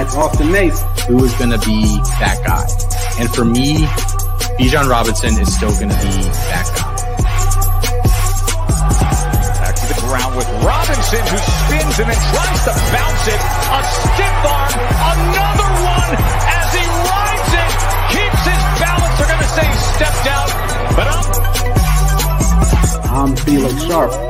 That's Austin Nace. who is going to be that guy. And for me, Bijan Robinson is still going to be that guy. Back to the ground with Robinson who spins and then tries to bounce it. A stiff arm, another one as he rides it, keeps his balance. They're going to say stepped out, but up. I'm Felix Sharp.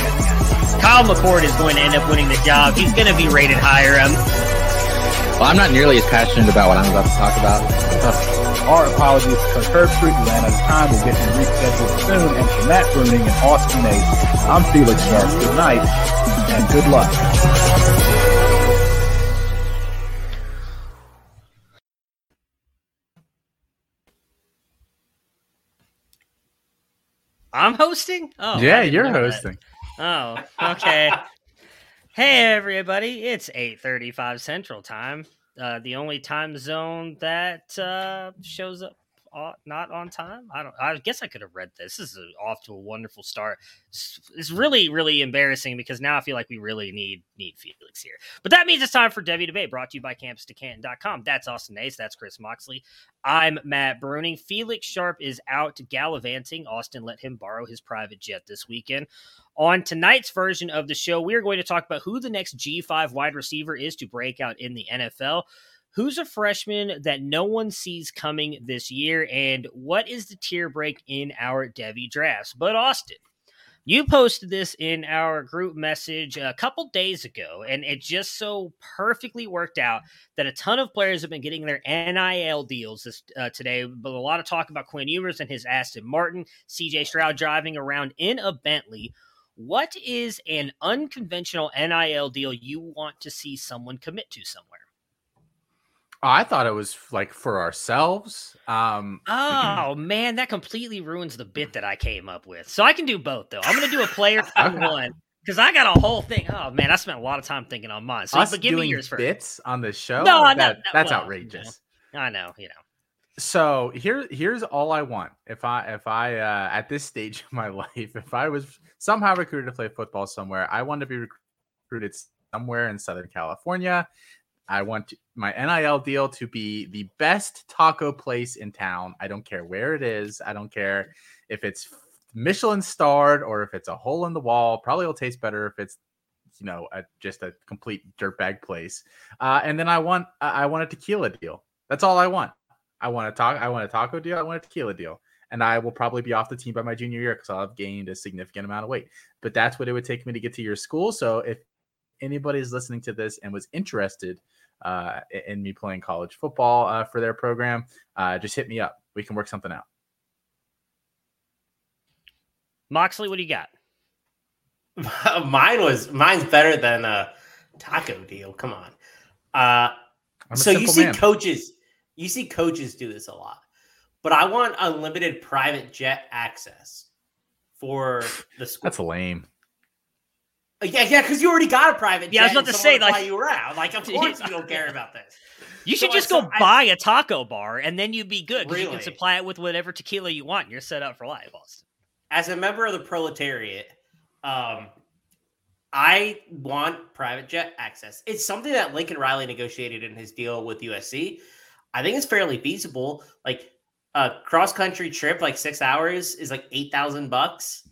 Kyle McCord is going to end up winning the job. He's going to be rated higher. Um, Well, I'm not nearly as passionate about what I'm about to talk about. Our apologies to Kirk Street ran out time. We'll get him rescheduled soon. And for Matt Bruning and Austin Nace, I'm Felix Sharp. Good night and good luck. I'm hosting? Oh, yeah, you're hosting. that. Oh, okay. hey, everybody. It's 8.35 Central Time. Uh, the only time zone that uh, shows up not on time. I don't. I guess I could have read this. This is off to a wonderful start. It's, really, really embarrassing because now I feel like we really need need Felix here. But that means it's time for Devy Debate, brought to you by CampusDeCanton.com. That's Austin Nace. That's Chris Moxley. I'm Matt Bruning. Felix Sharp is out gallivanting. Austin let him borrow his private jet this weekend. On tonight's version of the show, we are going to talk about who the next G5 wide receiver is to break out in the NFL. Who's a freshman that no one sees coming this year? And what is the tier break in our Devy drafts? But Austin, you posted this in our group message a couple days ago, and it just so perfectly worked out that a ton of players have been getting their NIL deals this uh, today. But a lot of talk about Quinn Ewers and his Aston Martin, CJ Stroud driving around in a Bentley. What is an unconventional NIL deal you want to see someone commit to somewhere? I thought it was like for ourselves. Um, Oh man, that completely ruins the bit that I came up with. So I can do both though. I'm gonna do a player Okay. one because I got a whole thing. Oh man, I spent a lot of time thinking on mine. So us but give me doing yours first. bits on the show. No, that, no, no, that's well, outrageous. I know, you know. So here, here's all I want. If I, if I, uh, at this stage of my life, if I was somehow recruited to play football somewhere, I want to be recruited somewhere in Southern California. I want my NIL deal to be the best taco place in town. I don't care where it is. I don't care if it's Michelin starred or if it's a hole in the wall. Probably will taste better if it's you know a, just a complete dirtbag place. Uh, and then I want I want a tequila deal. That's all I want. I want to talk. I want a taco deal. I want a tequila deal. And I will probably be off the team by my junior year because I'll have gained a significant amount of weight. But that's what it would take me to get to your school. So if anybody's listening to this and was interested uh, in- in me playing college football uh, for their program, uh, just hit me up. We can work something out. Moxley, what do you got? mine was mine's better than a taco deal. Come on. Uh, so you see man. coaches, you see coaches do this a lot, but I want unlimited private jet access for the school. That's lame. Yeah, yeah, because you already got a private jet. Yeah, I was about to say, like- you around. Like, of course you don't care about this. You should So just I- go I- buy a taco bar and then you'd be good. 'cause You can supply it with whatever tequila you want. You're set up for life, Austin. as a member of the proletariat, um, I want private jet access. It's something that Lincoln Riley negotiated in his deal with USC. I think it's fairly feasible. Like a cross country trip, like six hours, is like eight thousand bucks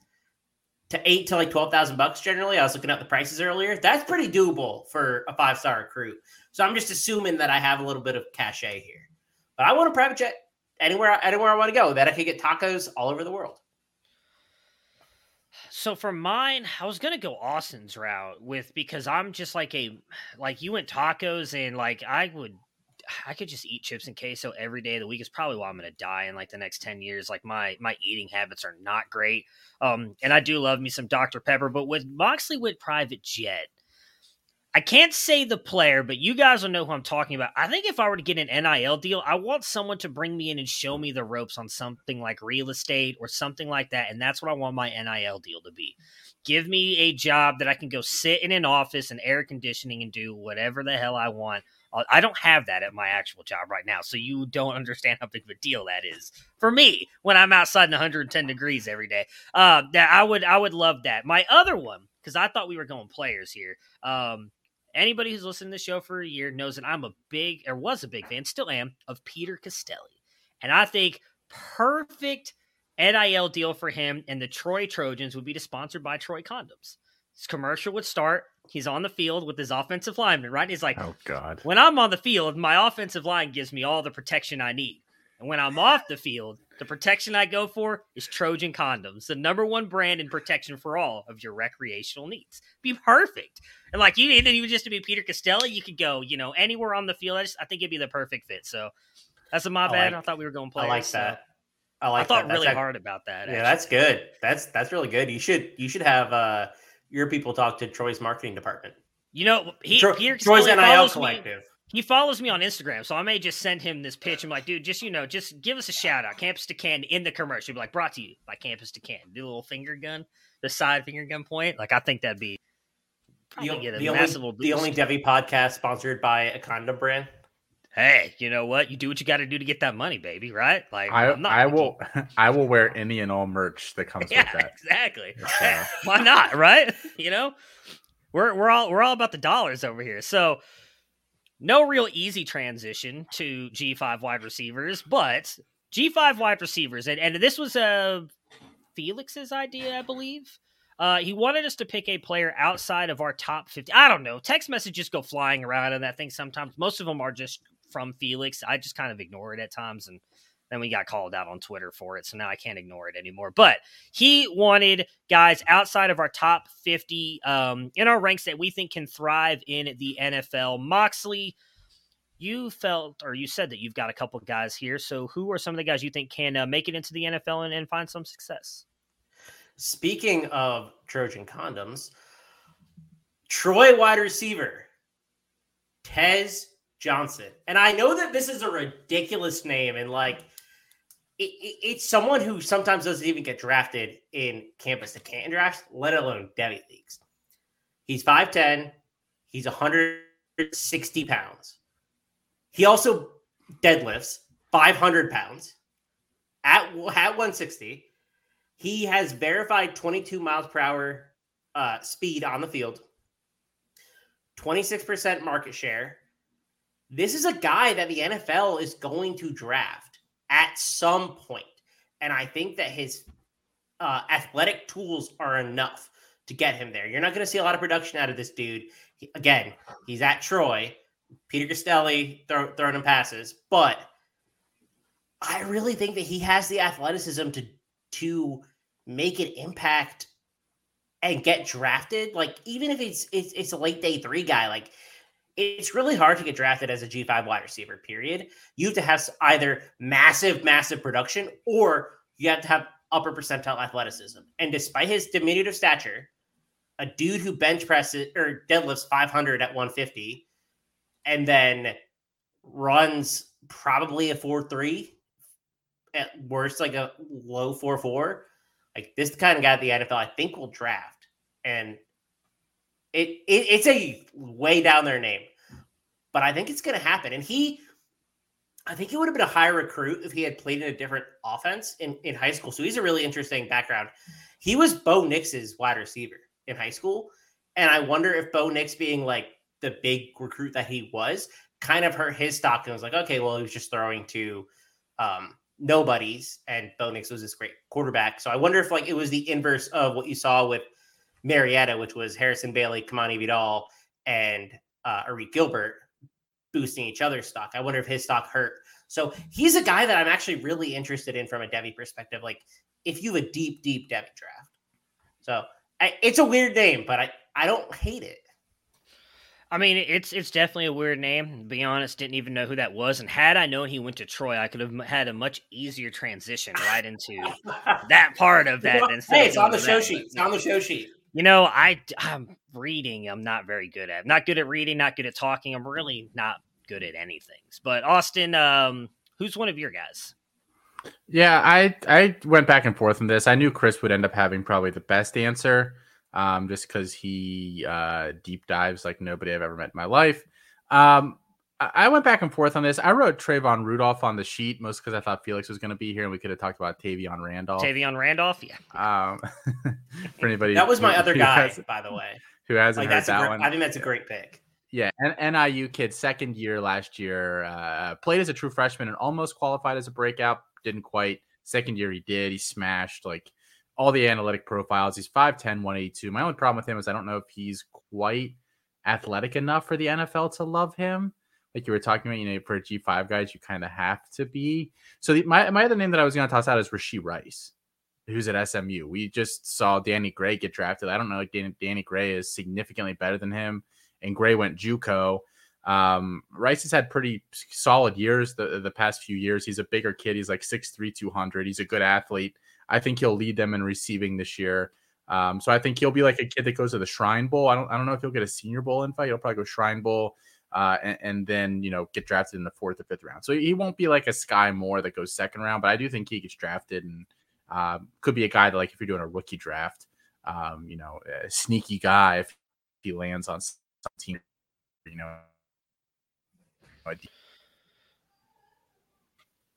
to eight to like twelve thousand bucks. Generally, I was looking at the prices earlier. That's pretty doable for a five star recruit. So I'm just assuming that I have a little bit of cachet here. But I want a private jet anywhere, anywhere I want to go. That I could get tacos all over the world. So for mine, I was gonna go Austin's route with because I'm just like a like you went tacos and like I would I could just eat chips and queso every day of the week. Is probably why I'm gonna die in like the next ten years. Like my my eating habits are not great. Um, and I do love me some Dr Pepper, but with Moxley with private jet. I can't say the player, but you guys will know who I'm talking about. I think if I were to get an NIL deal, I want someone to bring me in and show me the ropes on something like real estate or something like that. And that's what I want my NIL deal to be. Give me a job that I can go sit in an office and air conditioning and do whatever the hell I want. Uh, I don't have that at my actual job right now. So you don't understand how big of a deal that is for me when I'm outside in 110 degrees every day. Uh, that I would, I would love that. My other one, because I thought we were going players here. Um, anybody who's listened to the show for a year knows that I'm a big or was a big fan, still am, of Peter Castelli. And I think perfect NIL deal for him and the Troy Trojans would be to sponsor by Troy Condoms. His commercial would start. He's on the field with his offensive lineman, right? He's like, Oh God. when I'm on the field, my offensive line gives me all the protection I need. And when I'm off the field, the protection I go for is Trojan condoms, the number one brand in protection for all of your recreational needs. Be perfect. And like you didn't even just to be Peter Castelli, you could go, you know, anywhere on the field. I just I think it'd be the perfect fit. So that's a my I bad. like- I thought we were going I players. like so that. I like I thought that. Really ac- hard about that. Yeah, actually. that's good. That's that's really good. You should you should have uh your people talk to Troy's marketing department. you know he Peter Troy's NIL follows me- collective. He follows me on Instagram, so I may just send him this pitch. I'm like, dude, just you know, just give us a shout out, Campus to Can in the commercial. Be like, brought to you by Campus to Can. Do a little finger gun, the side finger gun point. Like, I think that'd be The, get a the massive only the only. Devy podcast sponsored by a condom brand. Hey, you know what? You do what you got to do to get that money, baby. Right? Like, I I'm not I will I will wear any and all merch that comes Yeah, with that. exactly. Uh, why not? Right? You know, we're we're all we're all about the dollars over here. So no real easy transition to G5 wide receivers, but G5 wide receivers, and, and this was uh, Felix's idea, I believe. Uh, he wanted us to pick a player outside of our top 50. I don't know. Text messages go flying around on that thing sometimes. Most of them are just from Felix. I just kind of ignore it at times. And then we got called out on Twitter for it. So now I can't ignore it anymore. But he wanted guys outside of our top 50 um, in our ranks that we think can thrive in the NFL. Moxley, you felt or you said that you've got a couple of guys here. So who are some of the guys you think can uh, make it into the NFL and, and find some success? Speaking of Trojan condoms, Troy wide receiver Tez Johnson, and I know that this is a ridiculous name, and like it, it- it's someone who sometimes doesn't even get drafted in campus to Canton drafts, let alone Devy leagues. He's five ten. He's 160 pounds. He also deadlifts 500 pounds at at 160. He has verified 22 miles per hour uh, speed on the field, 26% market share. This is a guy that the NFL is going to draft at some point. And I think that his uh, athletic tools are enough to get him there. You're not going to see a lot of production out of this dude. He- again, he's at Troy. Peter Costelli throw, throwing him passes, but I really think that he has the athleticism to to make an impact and get drafted. Like even if it's it's, it's a late day three guy, like it's really hard to get drafted as a G five wide receiver. Period. You have to have either massive, massive production, or you have to have upper percentile athleticism. And despite his diminutive stature, a dude who bench presses or deadlifts 500 at 150 and then runs probably a 4-3 at worst like a low 4-4 like this kind of guy the NFL I think will draft and it, it it's a way down their name but I think it's going to happen. And he, I think he would have been a higher recruit if he had played in a different offense in, in high school. So he's a really interesting background. He was Bo Nix's wide receiver in high school. And I wonder if Bo Nix being like the big recruit that he was kind of hurt his stock and was like, okay, well, he was just throwing to um, nobodies, and Bo Nix was this great quarterback. So I wonder if like it was the inverse of what you saw with Marietta, which was Harrison Bailey, Kamani Vidal, and uh, Gilbert boosting each other's stock. I wonder if his stock hurt. So he's a guy that I'm actually really interested in from a Devy perspective. Like if you have a deep, deep Devy draft. So I, it's a weird name, but I, I don't hate it. I mean, it's it's definitely a weird name. To be honest, didn't even know who that was. And had I known he went to Troy, I could have had a much easier transition right into that part of that. hey, it's on the show sheet. It's on the show sheet. You know, I I'm reading. I'm not very good at. Not good at reading. Not good at talking. I'm really not good at anything. But Austin, um, who's one of your guys? Yeah, I I went back and forth on this. I knew Chris would end up having probably the best answer um, just because he uh, deep dives like nobody I've ever met in my life. Um, I went back and forth on this. I wrote Trayvon Rudolph on the sheet, most because I thought Felix was going to be here, and we could have talked about Tavion Randolph. Tavion Randolph, yeah. Um, for anybody, that was my who, other guy, has, by the way. Who hasn't like, heard that great, one? I think that's a great pick. Yeah, and NIU kid, second year last year, uh, played as a true freshman and almost qualified as a breakout. Didn't quite. Second year, he did. He smashed like all the analytic profiles. He's 5'10, 182. My only problem with him is I don't know if he's quite athletic enough for the NFL to love him. Like you were talking about, you know, for G5 guys, you kind of have to be. So the, my, my other name that I was going to toss out is Rashee Rice, who's at SMU. We just saw Danny Gray get drafted. I don't know, like Danny, Danny Gray is significantly better than him, and Gray went JUCO. Um, Rice has had pretty solid years the the past few years. He's a bigger kid. He's like 6'3", 200. He's a good athlete. I think he'll lead them in receiving this year. Um, so I think he'll be like a kid that goes to the Shrine Bowl. I don't I don't know if he'll get a Senior Bowl invite. He'll probably go Shrine Bowl. Uh, and, and, then you know get drafted in the fourth or fifth round. So he won't be like a Skyy Moore that goes second round, but I do think he gets drafted and um, could be a guy that like if you're doing a rookie draft, um, you know, a sneaky guy if he lands on some team, you know.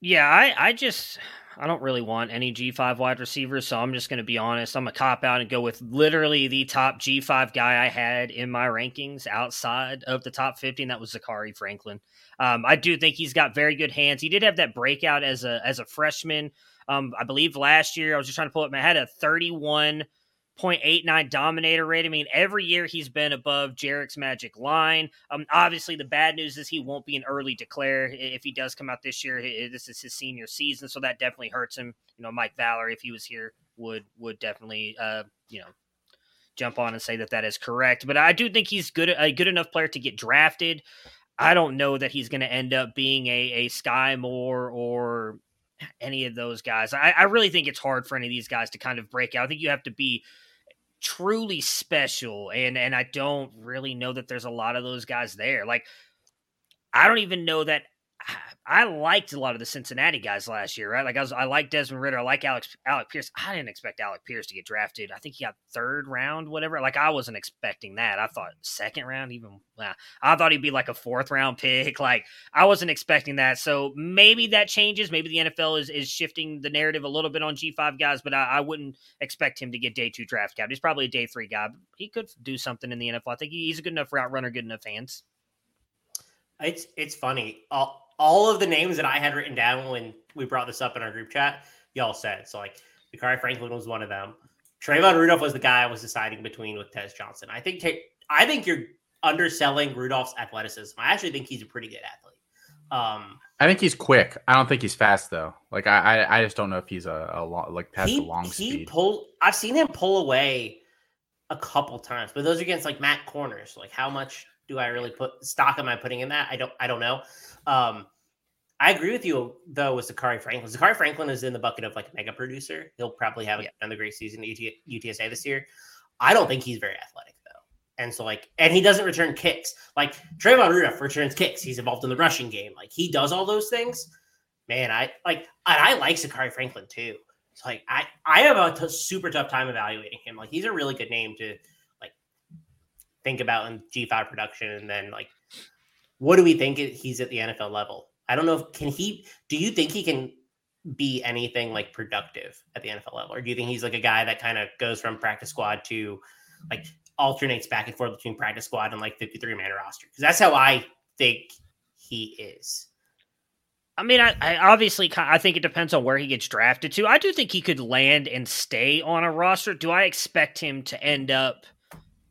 Yeah, I I just I don't really want any G5 wide receivers, so I'm just going to be honest. I'm a cop out and go with literally the top G5 guy I had in my rankings outside of the top 50, and that was Zakhari Franklin. Um, I do think he's got very good hands. He did have that breakout as a as a freshman. Um, I believe last year I was just trying to pull up. I had a 31 0.89 dominator rate. I mean, every year he's been above Jarek's magic line. Um, obviously, the bad news is he won't be an early declare if he does come out this year. This is his senior season, so that definitely hurts him. You know, Mike Valerie, if he was here, would would definitely, uh, you know, jump on and say that that is correct. But I do think he's good, a good enough player to get drafted. I don't know that he's going to end up being a a Skyy Moore or any of those guys. I, I really think it's hard for any of these guys to kind of break out. I think you have to be truly special and and I don't really know that there's a lot of those guys there. Like I don't even know that I liked a lot of the Cincinnati guys last year, right? Like I was, I like Desmond Ridder, I like Alex Alec Pierce. I didn't expect Alec Pierce to get drafted. I think he got third round, whatever. Like I wasn't expecting that. I thought second round, even. Nah, I thought he'd be like a fourth round pick. Like I wasn't expecting that. So maybe that changes. Maybe the NFL is is shifting the narrative a little bit on G five guys, but I, I, wouldn't expect him to get day two draft cap. He's probably a day three guy. he could do something in the NFL. I think he's a good enough route runner, good enough hands. It's it's funny. I'll, all of the names that I had written down when we brought this up in our group chat, y'all said. So like Zakhari Franklin was one of them. Trayvon Rudolph was the guy I was deciding between with Tez Johnson. I think I think you're underselling Rudolph's athleticism. I actually think he's a pretty good athlete. Um, I think he's quick. I don't think he's fast though. Like I, I, I just don't know if he's a, a long, like has he, a long he speed. Pull, I've seen him pull away a couple times, but those are against like MAC corners. Like how much do I really put stock am I putting in that? I don't, I don't know. Um, I agree with you though with Zakhari Franklin. Zakhari Franklin is in the bucket of like mega producer. He'll probably have yeah. another great season at UTSA this year. I don't think he's very athletic though. And so like and he doesn't return kicks. Like Trayvon Rudolph returns kicks. He's involved in the rushing game. Like he does all those things. Man, I like and I like Zakhari Franklin too. It's like I I have a t- super tough time evaluating him. Like he's a really good name to like think about in G5 production and then like what do we think he's at the NFL level? I don't know if can he. Do you think he can be anything like productive at the NFL level, or do you think he's like a guy that kind of goes from practice squad to like alternates back and forth between practice squad and like 53 man roster? Because that's how I think he is. I mean, I, I, obviously I think it depends on where he gets drafted to. I do think he could land and stay on a roster. Do I expect him to end up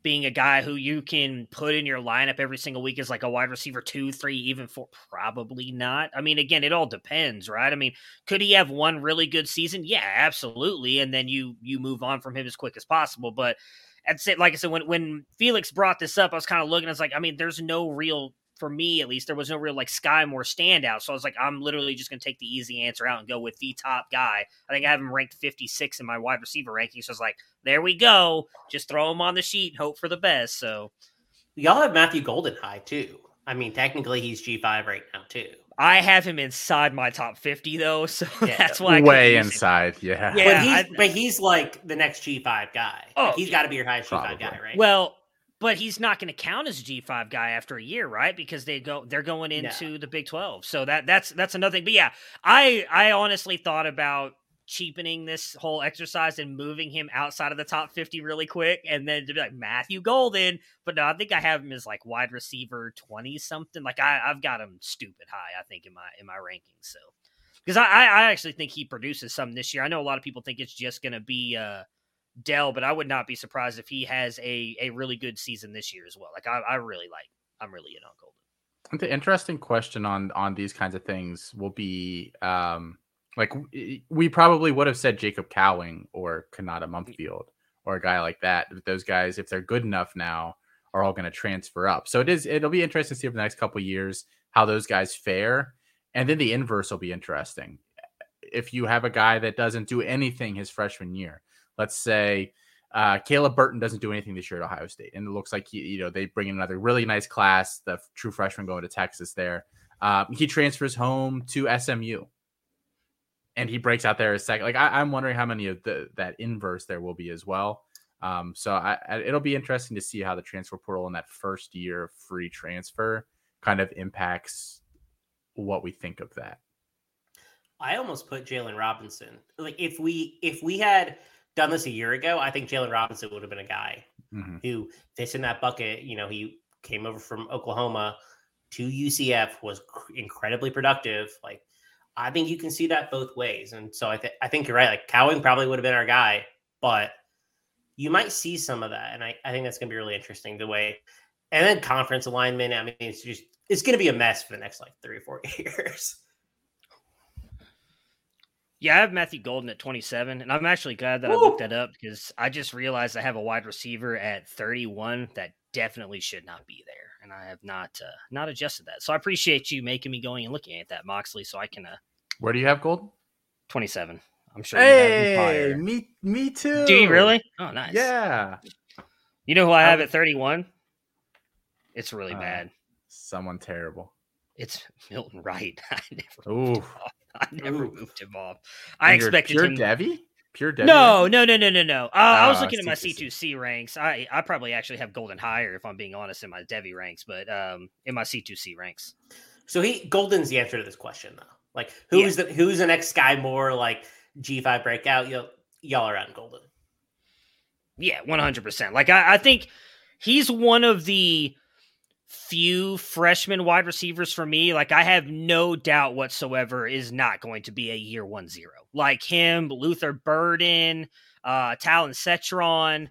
being a guy who you can put in your lineup every single week as like a wide receiver two, three, even four? Probably not. I mean, again, it all depends, right? I mean, could he have one really good season? Yeah, absolutely. And then you you move on from him as quick as possible. But at like I said, when when Felix brought this up, I was kind of looking. I was like, I mean, there's no real for me at least, there was no real like Skyy Moore standout. So I was like, I'm literally just going to take the easy answer out and go with the top guy. I think I have him ranked 56 in my wide receiver ranking. So I was like, there we go. Just throw him on the sheet, hope for the best. So y'all have Matthew Golden high too. I mean, technically he's G5 right now too. I have him inside my top 50 though, so yeah, that's why I way inside. Yeah. Yeah. But he's, I, but he's like the next G5 guy. Oh, like he's got to be your highest G5 guy, right? Well, but he's not going to count as a G5 guy after a year, right? Because they go they're going into no. the Big 12. So that that's that's another thing. But yeah, I I honestly thought about cheapening this whole exercise and moving him outside of the top 50 really quick and then to be like Matthew Golden, but no, I think I have him as like wide receiver 20 something. Like I I've got him stupid high, I think in my in my rankings. So because I I actually think he produces some this year. I know a lot of people think it's just going to be uh Dell, but I would not be surprised if he has a a really good season this year as well. Like I, I really like, I'm really in on Golden. The interesting question on on these kinds of things will be, um, like we probably would have said Jacob Cowing or Konata Mumpfield or a guy like that. But Those guys, if they're good enough now, are all going to transfer up. So it is. It'll be interesting to see over the next couple years how those guys fare, and then the inverse will be interesting. If you have a guy that doesn't do anything his freshman year, let's say uh, Caleb Burton doesn't do anything this year at Ohio State, and it looks like he, you know they bring in another really nice class, the true freshman going to Texas. There, um, he transfers home to SMU, and he breaks out there a second. Like I, am wondering how many of the that inverse there will be as well. Um, so I, I, it'll be interesting to see how the transfer portal in that first year free transfer kind of impacts what we think of that. I almost put Jaylon Robinson. Like if we if we had done this a year ago, I think Jaylon Robinson would have been a guy mm-hmm. who fits in that bucket. You know, he came over from Oklahoma to UCF, was incredibly productive. Like, I think you can see that both ways. And so I, th- I think you're right. Like, Cowing probably would have been our guy, but you might see some of that. And I, I think that's going to be really interesting the way. And then conference alignment. I mean, it's just, it's going to be a mess for the next like three or four years. Yeah, I have Matthew Golden at 27, and I'm actually glad that Woo! I looked that up because I just realized I have a wide receiver at 31 that definitely should not be there, and I have not uh, not adjusted that. So I appreciate you making me going and looking at that, Moxley, so I can. Uh, Where do you have Golden? 27. I'm sure. Hey, me, me too. Do you really? Oh, nice. Yeah. You know who I have at 31? It's really uh, bad. Someone terrible. It's Milton Wright. I never. Ooh. I never Ooh. moved him off. I expected pure him. Devy? Pure Devy? No, no, no, no, no, no. Uh, oh, I was looking at my C2C ranks. I I probably actually have Golden higher if I'm being honest in my Devy ranks, but um in my C2C ranks. So he Golden's the answer to this question though. Like who's yeah. the who's the next guy more like G5 breakout? Y'all, y'all are on Golden. Yeah, 100%. Like I, I think he's one of the few freshman wide receivers for me, like I have no doubt whatsoever, is not going to be a year one zero. Like him, Luther Burden, uh, Talon Cetron.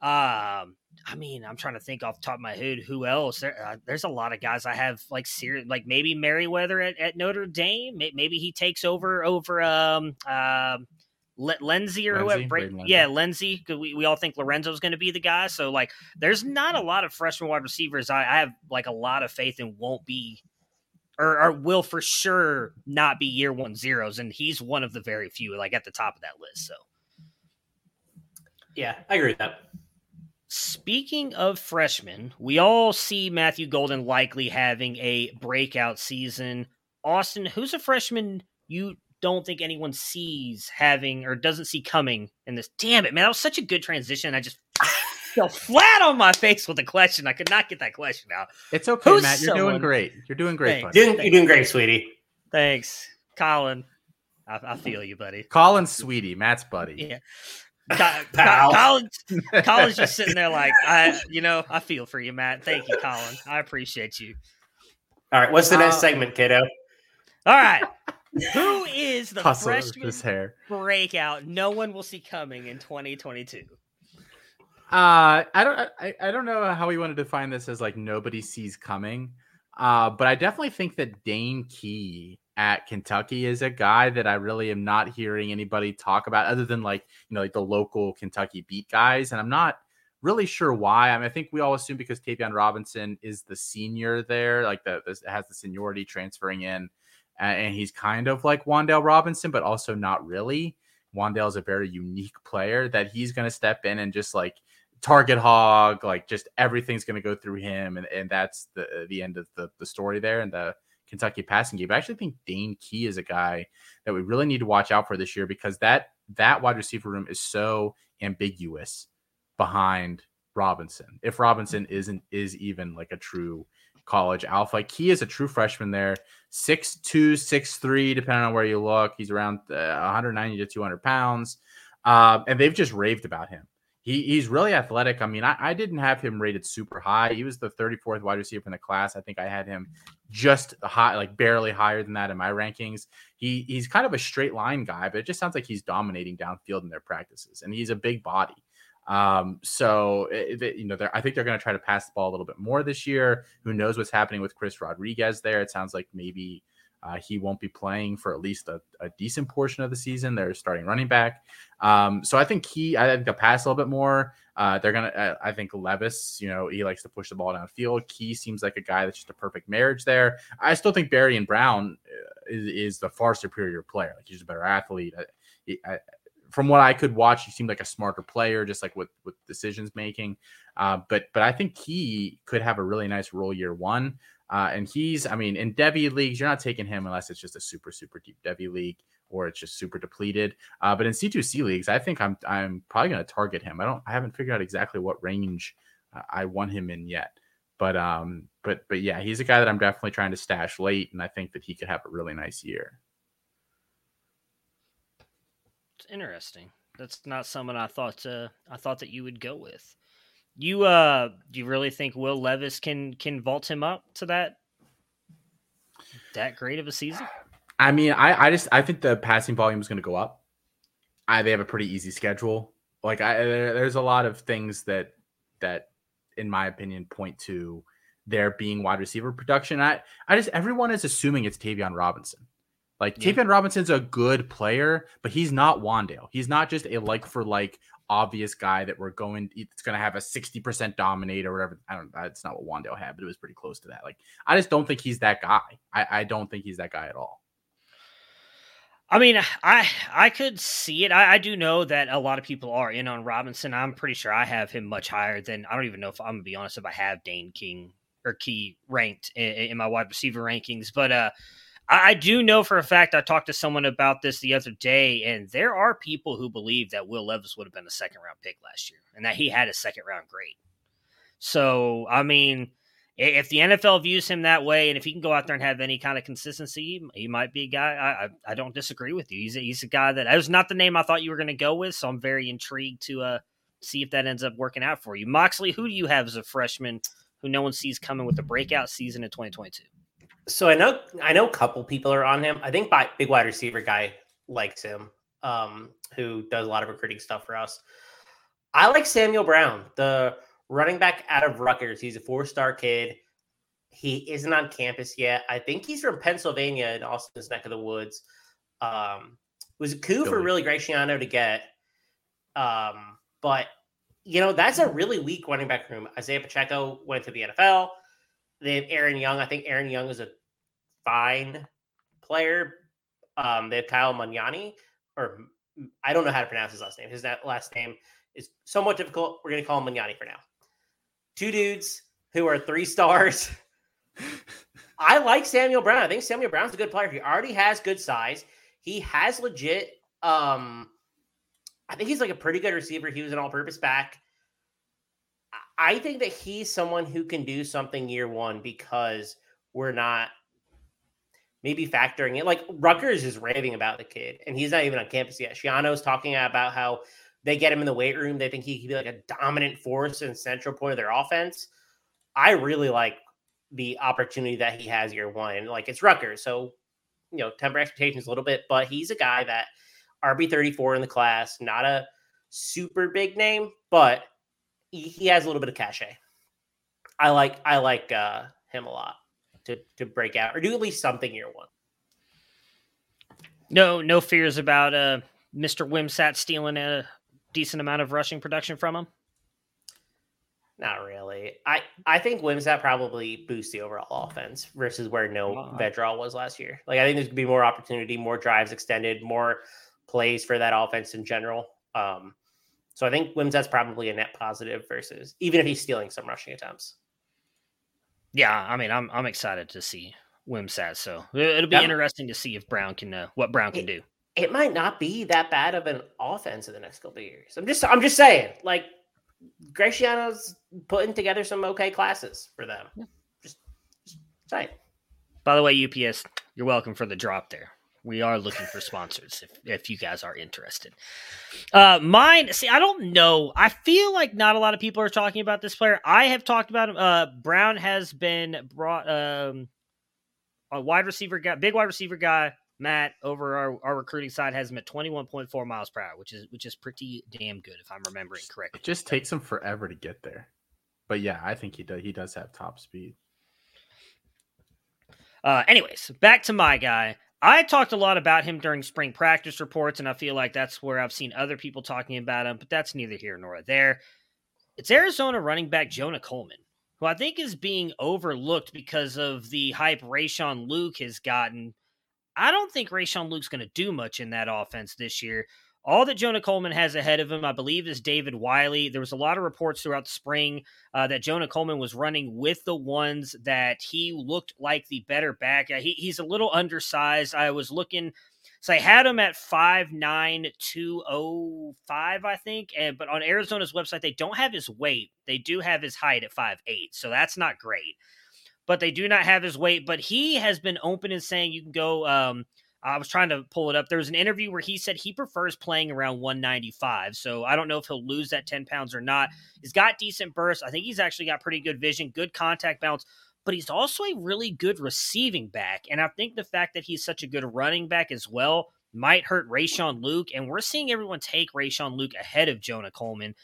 Um, I mean, I'm trying to think off top of my head who else. There, uh, there's a lot of guys I have like serious, like maybe Merriweather at, at Notre Dame. Maybe he takes over over um um Lenzy or Lenzy, whoever. yeah, Lenzy. Because we, we all think Lorenzo's going to be the guy. So like, there's not a lot of freshman wide receivers. I, I have like a lot of faith in won't be, or, or, will for sure not be year one zeros, and he's one of the very few like at the top of that list. So, yeah, I agree with that. Speaking of freshmen, we all see Matthew Golden likely having a breakout season. Austin, who's a freshman you don't think anyone sees having or doesn't see coming in this. Damn it, man! That was such a good transition. I just fell flat on my face with the question. I could not get that question out. It's okay, Who's Matt. You're someone- doing great. You're doing great, Thanks. buddy. Doing, you're doing great, sweetie. Thanks, Colin. I, I feel you, buddy. Colin's sweetie, Matt's buddy. Yeah. Co- Pal. Co- Colin's, Colin's just sitting there like, I, you know, I feel for you, Matt. Thank you, Colin. I appreciate you. All right, what's the next Uh, segment, kiddo? All right. Who is the Hustle freshman his hair. breakout no one will see coming in 2022? Uh, I don't, I, I don't know how we want to define this as like nobody sees coming. Uh, but I definitely think that Dane Key at Kentucky is a guy that I really am not hearing anybody talk about other than like, you know, like the local Kentucky beat guys. And I'm not really sure why. I mean, I think we all assume because Tayvion Robinson is the senior there, like the, this has the seniority transferring in, uh, and he's kind of like Wan'Dale Robinson, but also not really. Wan'Dale is a very unique player that he's going to step in and just like target hog, like just everything's going to go through him, and, and that's the the end of the, the story there and the Kentucky passing game. I actually think Dane Key is a guy that we really need to watch out for this year because that that wide receiver room is so ambiguous behind Robinson. If Robinson isn't is even like a true college alpha, he is a true freshman there, six two, six three, depending on where you look. He's around uh, 190 to 200 pounds, uh, and they've just raved about him. He, he's really athletic. I mean, I, I didn't have him rated super high. He was the 34th wide receiver in the class. I think I had him just high, like barely higher than that in my rankings. He he's kind of a straight line guy, but it just sounds like he's dominating downfield in their practices, and he's a big body. Um, so it, it- you know, I think they're going to try to pass the ball a little bit more this year. Who knows what's happening with Chris Rodriguez there? It sounds like maybe uh, he won't be playing for at least a, a decent portion of the season. They're starting running back. Um, so I think he, I think they'll pass a little bit more. Uh, they're gonna, uh, I think Levis, you know, he likes to push the ball downfield. Key seems like a guy that's just a perfect marriage there. I still think Barion Brown uh, is, is the far superior player. Like he's a better athlete. I, I, from what I could watch, he seemed like a smarter player, just like with with decisions making. Uh, but but I think he could have a really nice role year one. Uh, and he's, I mean, in Devy leagues, you're not taking him unless it's just a super super deep Devy league or it's just super depleted. Uh, but in C2C leagues, I think I'm I'm probably going to target him. I don't, I haven't figured out exactly what range uh, I want him in yet. But um, but but yeah, he's a guy that I'm definitely trying to stash late, and I think that he could have a really nice year. Interesting. That's not someone I thought uh, I thought that you would go with. You uh do you really think Will Levis can can vault him up to that that great of a season? I mean, I, I just I think the passing volume is going to go up. I they have a pretty easy schedule. Like I there, there's a lot of things that that in my opinion point to there being wide receiver production. I I just everyone is assuming it's Tayvion Robinson. Like Yeah. Robinson's a good player, but he's not Wan'Dale. He's not just a like for like obvious guy that we're going it's going to have a 60% dominate or whatever. I don't that's not what Wan'Dale had, but it was pretty close to that. Like I just don't think he's that guy. I, I don't think he's that guy at all. I mean, I I could see it. I, I do know that a lot of people are in on Robinson. I'm pretty sure I have him much higher than I don't even know if I'm gonna be honest if I have Dane King or Key ranked in, in my wide receiver rankings. But uh, I, I do know for a fact I talked to someone about this the other day, and there are people who believe that Will Levis would have been a second round pick last year and that he had a second round grade. So I mean, if the NFL views him that way, and if he can go out there and have any kind of consistency, he- might be a guy. I I, I don't disagree with you. He's a, he's a guy that that was not the name I thought you were going to go with. So I'm very intrigued to uh see if that ends up working out for you. Moxley, who do you have as a freshman who no one sees coming with the breakout season in 2022? So I know I know a couple people are on him. I think by big wide receiver guy likes him, um, who does a lot of recruiting stuff for us. I like Samuel Brown, the running back out of Rutgers. He's a four-star kid. He isn't on campus yet. I think he's from Pennsylvania in Austin's neck of the woods. Um, it was a coup for Philly. really Greg Schiano to get. Um, but you know, that's a really weak running back room. Isaiah Pacheco went to the NFL. They have Aaron Young. I think Aaron Young is a fine player. Um, they have Kyle Magnani, or I don't know how to pronounce his last name. His that last name is somewhat difficult. We're going to call him Magnani for now. Two dudes who are three stars. I like Samuel Brown. I think Samuel Brown's a good player. He already has good size. He has legit. Um, I think he's like a pretty good receiver. He was an all-purpose back. I think that he's someone who can do something year one because we're not maybe factoring it. Like Rutgers is raving about the kid, and he's not even on campus yet. Schiano's talking about how they get him in the weight room. They think he could be like a dominant force and central point of their offense. I really like the opportunity that he has year one. Like it's Rutgers, so you know, temper expectations a little bit, but he's a guy that RB 34 in the class, not a super big name, but he, he has a little bit of cachet. I like I like uh, him a lot to to break out or do at least something year one. No, no fears about uh, Mr. Wimsatt stealing a decent amount of rushing production from him. Not really. I I think Wimsatt probably boosts the overall offense versus where no Wow. Vedral was last year. Like I think there's gonna be more opportunity, more drives extended, more plays for that offense in general. Um, so I think Wimsatt's probably a net positive versus even if he's stealing some rushing attempts. Yeah, I mean, I'm I'm excited to see Wimsatt. So it- it'll be Yep. interesting to see if Brown can uh, what Brown can do. It might not be that bad of an offense in the next couple of years. I'm just I'm just saying, like Greg Schiano's putting together some okay classes for them. Just, just saying. By the way, UPS, you're welcome for the drop there. We are looking for sponsors if, if you guys are interested. Uh, mine, see, I don't know. I feel like not a lot of people are talking about this player. I have talked about him. Uh, Brown has been brought um, a wide receiver guy, big wide receiver guy. Matt over our, our recruiting side has him at 21.4 miles per hour, which is which is pretty damn good if I'm remembering correctly. It just takes him forever to get there. But yeah, I think he does. He does have top speed. Uh, anyways, back to my guy. I talked a lot about him during spring practice reports, and I feel like that's where I've seen other people talking about him, but that's neither here nor there. It's Arizona running back Jonah Coleman, who I think is being overlooked because of the hype Rayshon Luke has gotten. I don't think Rayshon Luke's going to do much in that offense this year. All that Jonah Coleman has ahead of him, I believe, is David Wiley. There was a lot of reports throughout the spring uh, that Jonah Coleman was running with the ones that he looked like the better back. He, he's a little undersized. I was looking, so I had him at five nine two oh five, I think. And but on Arizona's website, they don't have his weight. They do have his height at five eight, so that's not great. But they do not have his weight. But he has been open and saying you can go. Um, I was trying to pull it up. There was an interview where he said he prefers playing around 195. So I don't know if he'll lose that 10 pounds or not. He's got decent burst. I think he's actually got pretty good vision, good contact balance, but he's also a really good receiving back. And I think the fact that he's such a good running back as well might hurt Rayshon Luke. And we're seeing everyone take Rayshon Luke ahead of Jonah Coleman.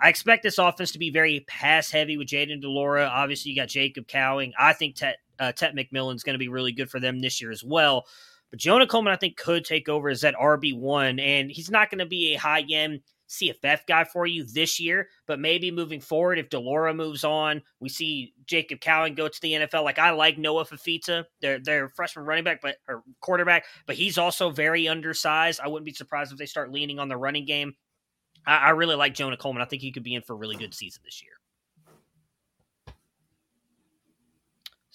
I expect this offense to be very pass heavy with Jayden de Laura. Obviously, you got Jacob Cowing. I think Tet, uh, Tet McMillan's going to be really good for them this year as well. But Jonah Coleman, I think, could take over as that RB1, and he's not going to be a high end CFF guy for you this year, but maybe moving forward, if de Laura moves on, we see Jacob Cowing go to the NFL. Like I like Noah Fifita, their their freshman running back, but or quarterback, but he's also very undersized. I wouldn't be surprised if they start leaning on the running game. I, I really like Jonah Coleman. I think he could be in for a really good season this year.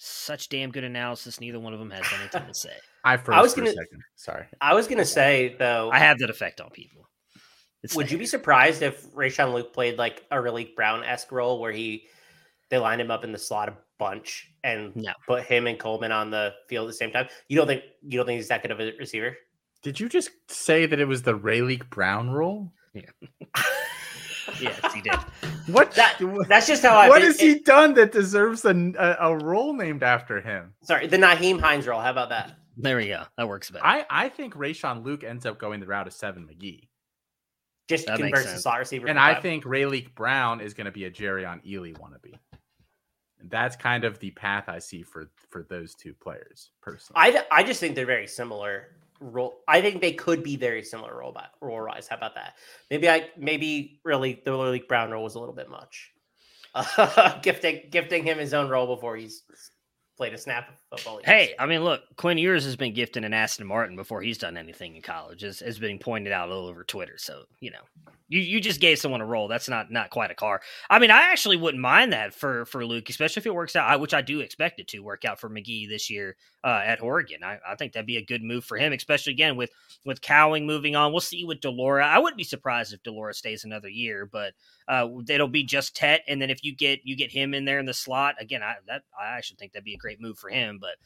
Such damn good analysis. Neither one of them has anything to say. I froze was for gonna- a second. Sorry. I was gonna say though, I have that effect on people. It's would there. you be surprised if Rayshon Luke played like a Raleek Brown esque role where he they lined him up in the slot a bunch and No. put him and Coleman on the field at the same time? You don't think you don't think he's that good of a receiver? Did you just say that it was the Rayleigh Brown rule? Yes, he did. What? That- That's just how I. what it- has he done that deserves a, a, a role named after him? Sorry, the Nyheim Hines role. How about that? There we go. That works better. I, I think Rayshon Luke ends up going the route of Seven McGee. Just That converts the slot receiver. And I five. think Rayleigh Brown is going to be a Jerrion Ealy wannabe. That's kind of the path I see for for those two players personally. I, I just think they're very similar role. I think they could be very similar role by role wise. How about that? Maybe I maybe really the Leak Brown role was a little bit much. Uh, gifting gifting him his own role before he's played a snap of football. Hey, I mean, look, Quinn Ewers has been gifted an Aston Martin before he's done anything in college, as has been pointed out all over Twitter. So, you know, you, you just gave someone a roll. That's not not quite a car. I mean, I actually wouldn't mind that for for Luke, especially if it works out, I- which I do expect it to work out for McGee this year uh, at Oregon. I, I think that'd be a good move for him, especially again with with Cowing moving on. We'll see with de Laura. I wouldn't be surprised if de Laura stays another year, but uh, it'll be just Tet, and then if you get you get him in there in the slot again, I that I actually think that'd be a great move for him. But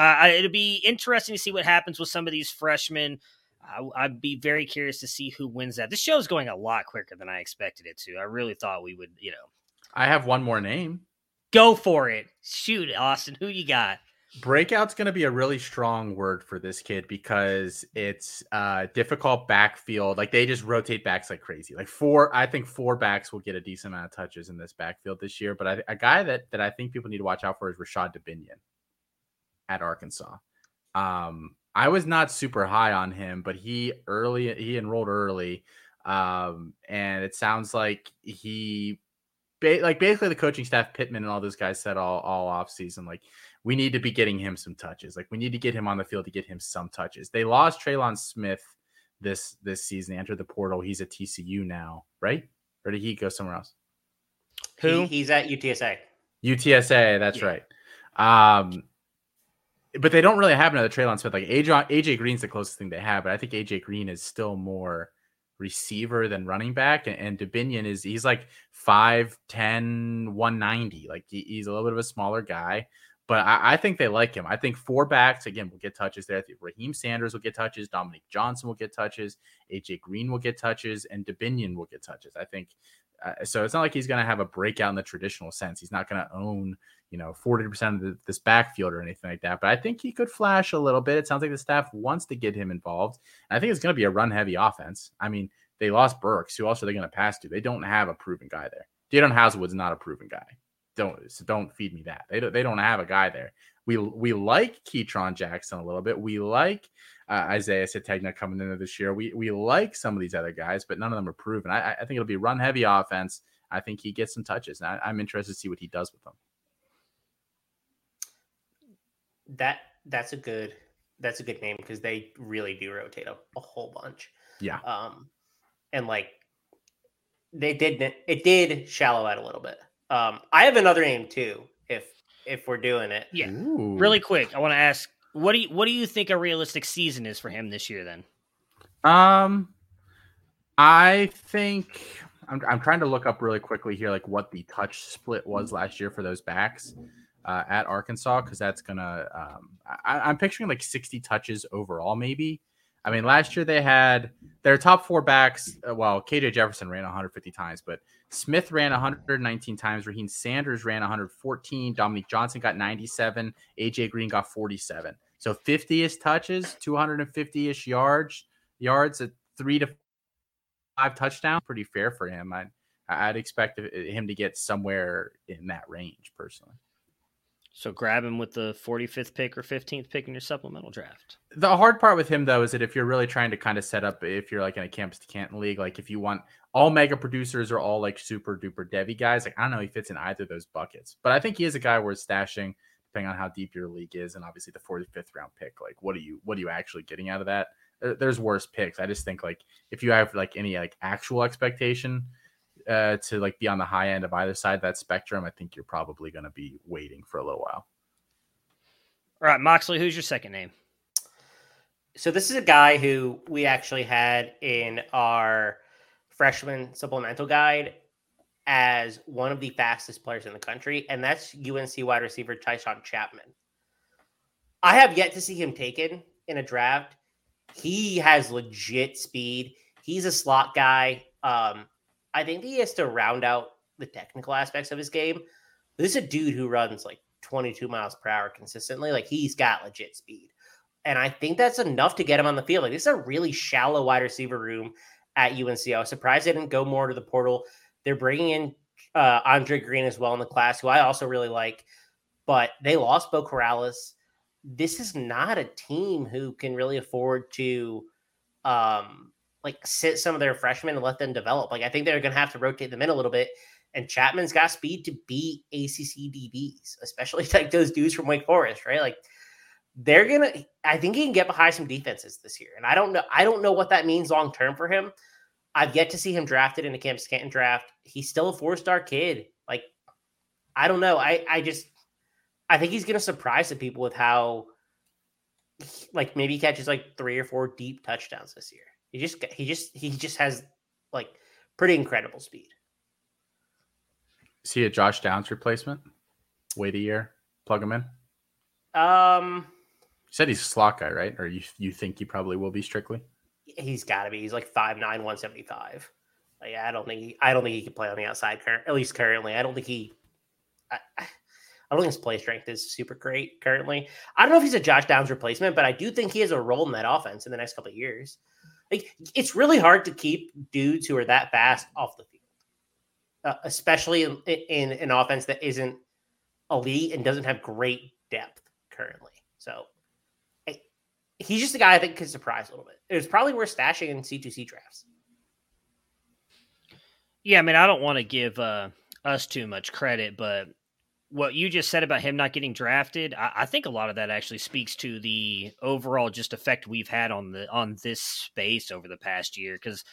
uh, I- it'll be interesting to see what happens with some of these freshmen. I, I'd be very curious to see who wins that. This show's going a lot quicker than I expected it to. I really thought we would, you know, I have one more name. go for it. Shoot, Austin, who you got? Breakout's going to be a really strong word for this kid because it's uh difficult backfield. Like they just rotate backs like crazy. Like four, I think four backs will get a decent amount of touches in this backfield this year. But I, a guy that that I think people need to watch out for is Rashod Dubinion at Arkansas. Um, I was not super high on him, but he early he enrolled early, um, and it sounds like he, like basically the coaching staff, Pittman and all those guys said all all off season like we need to be getting him some touches. Like we need to get him on the field to get him some touches. They lost Trelon Smith this this season. He entered the portal. He's at TCU now, right? Or did he go somewhere else? Who? He- he's at UTSA. UTSA, that's Yeah. right. Um, but they don't really have another Trelon Smith. Like AJ, AJ Green's the closest thing they have, but I think AJ Green is still more receiver than running back. And, and Dubinion is he's like 5'10, 190. Like he- he's a little bit of a smaller guy. But I, I think they like him. I think four backs again will get touches there. I think Raheim Sanders will get touches. Dominic Johnson will get touches. AJ Green will get touches, and Dubinion will get touches. I think uh, so. It's not like he's going to have a breakout in the traditional sense. He's not going to own you know, 40% of the, this backfield or anything like that. But I think he could flash a little bit. It sounds like the staff wants to get him involved. And I think it's going to be a run heavy offense. I mean, they lost Burks. Who else are they going to pass to? They don't have a proven guy there. Jadon Haselwood's not a proven guy. Don't so don't feed me that. They don't they don't have a guy there. We we like Ketron Jackson a little bit. We like uh, Isaiah Sategna coming into this year. We we like some of these other guys, but none of them are proven. I, I think it'll be run heavy offense. I think he gets some touches. And I, I'm interested to see what he does with them. That that's a good that's a good name because they really do rotate a, a whole bunch. Yeah. Um, and like they did it did shallow out a little bit. Um, I have another name too. If if we're doing it, Yeah. Ooh. Really quick, I want to ask what do you what do you think a realistic season is for him this year then? Um, I think I'm, I'm trying to look up really quickly here, like what the touch split was last year for those backs uh, at Arkansas, because that's gonna. Um, I, I'm picturing like 60 touches overall, maybe. I mean, last year they had their top four backs. Uh, well, KJ Jefferson ran 150 times, but Smith ran 119 times. Raheim Sanders ran 114. Dominique Johnson got 97. AJ Green got 47. So 50 ish touches, 250 ish yards, yards at three to five touchdowns. Pretty fair for him. I, I'd expect him to get somewhere in that range personally. So grab him with the 45th pick or 15th pick in your supplemental draft. The hard part with him though is that if you're really trying to kind of set up, if you're like in a campus to Canton league, like if you want all mega producers or all like super duper Devy guys, like I don't know, he fits in either of those buckets. But I think he is a guy worth stashing, depending on how deep your league is, and obviously the 45th round pick. Like, what are you what are you actually getting out of that? There's worse picks. I just think like if you have like any like actual expectation uh to like be on the high end of either side of that spectrum, I think you're probably going to be waiting for a little while. All right, Moxley, who's your second name? So this is a guy who we actually had in our freshman supplemental guide as one of the fastest players in the country, and that's UNC wide receiver Tychaun Chapman. I have yet to see him taken in a draft. He has legit speed. He's a slot guy. Um, I think he has to round out the technical aspects of his game. This is a dude who runs like 22 miles per hour consistently. Like he's got legit speed. And I think that's enough to get him on the field. Like this is a really shallow wide receiver room at UNC. I was surprised they didn't go more to the portal. They're bringing in uh, Andre Green as well in the class, who I also really like. But they lost Beau Corrales. This is not a team who can really afford to um, like sit some of their freshmen and let them develop. Like I think they're going to have to rotate them in a little bit. And Chapman's got speed to beat ACC DBs, especially like those dudes from Wake Forest, right? Like they're gonna. I think he can get behind some defenses this year, and I don't know. I don't know what that means long term for him. I've yet to see him drafted in the Campus Canton draft. He's still a four star kid. Like I don't know. I I just I think he's gonna surprise the people with how like maybe he catches like three or four deep touchdowns this year. He just he just he just has like pretty incredible speed. Is he a Josh Downs replacement? Wait a year, plug him in. Um, You said he's a slot guy, right? Or you you think he probably will be strictly? he's got to be. He's like 5'9", 175. Like, I don't think he, I don't think he can play on the outside. Current, at least currently, I don't think he. I, I don't think his play strength is super great currently. I don't know if he's a Josh Downs replacement, but I do think he has a role in that offense in the next couple of years. Like it's really hard to keep dudes who are that fast off the field, uh, especially in, in an offense that isn't elite and doesn't have great depth currently. So I- he's just a guy I think could surprise a little bit. It was probably worth stashing in C2C drafts. Yeah, I mean, I don't want to give uh, us too much credit, but what you just said about him not getting drafted, I, I think a lot of that actually speaks to the overall just effect we've had on the on this space over the past year. Because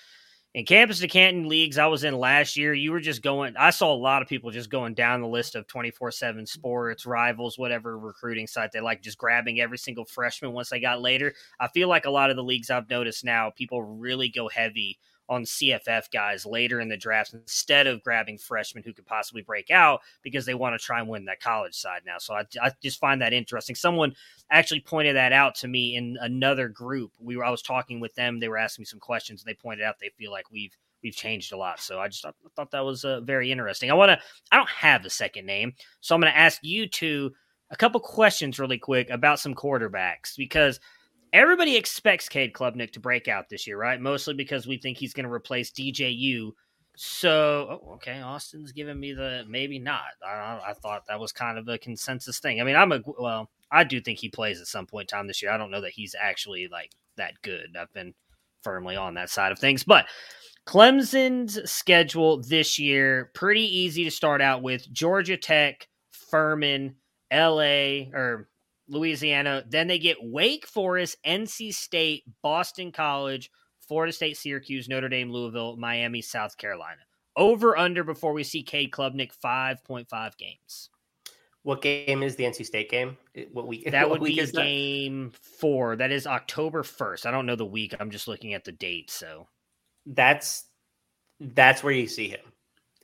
in campus to Canton leagues I was in last year, you were just going. I saw a lot of people just going down the list of twenty four seven sports rivals, whatever recruiting site they like, just grabbing every single freshman once they got later. I feel like a lot of the leagues I've noticed now, people really go heavy on CFF guys later in the draft instead of grabbing freshmen who could possibly break out because they want to try and win that college side now. So I, I just find that interesting. Someone actually pointed that out to me in another group. We were I was talking with them. They were asking me some questions and they pointed out they feel like we've we've changed a lot. So I just thought, thought that was uh, very interesting. I want to I don't have a second name, so I'm going to ask you two a couple questions really quick about some quarterbacks because everybody expects Cade Klubnik to break out this year, right? Mostly because we think he's going to replace DJU. So, oh, okay, Austin's giving me the maybe not. I, I thought that was kind of a consensus thing. I mean, I'm a well, I do think he plays at some point in time this year. I don't know that he's actually like that good. I've been firmly on that side of things, but Clemson's schedule this year pretty easy to start out with: Georgia Tech, Furman, L.A. or Louisiana. Then they get Wake Forest, NC State, Boston College, Florida State, Syracuse, Notre Dame, Louisville, Miami, South Carolina. Over under before we see Cade Klubnik 5.5 games. What game is the NC State game? What week? That what would week be is that? game four. That is October 1st. I don't know the week. I'm just looking at the date. So That's that's where you see him.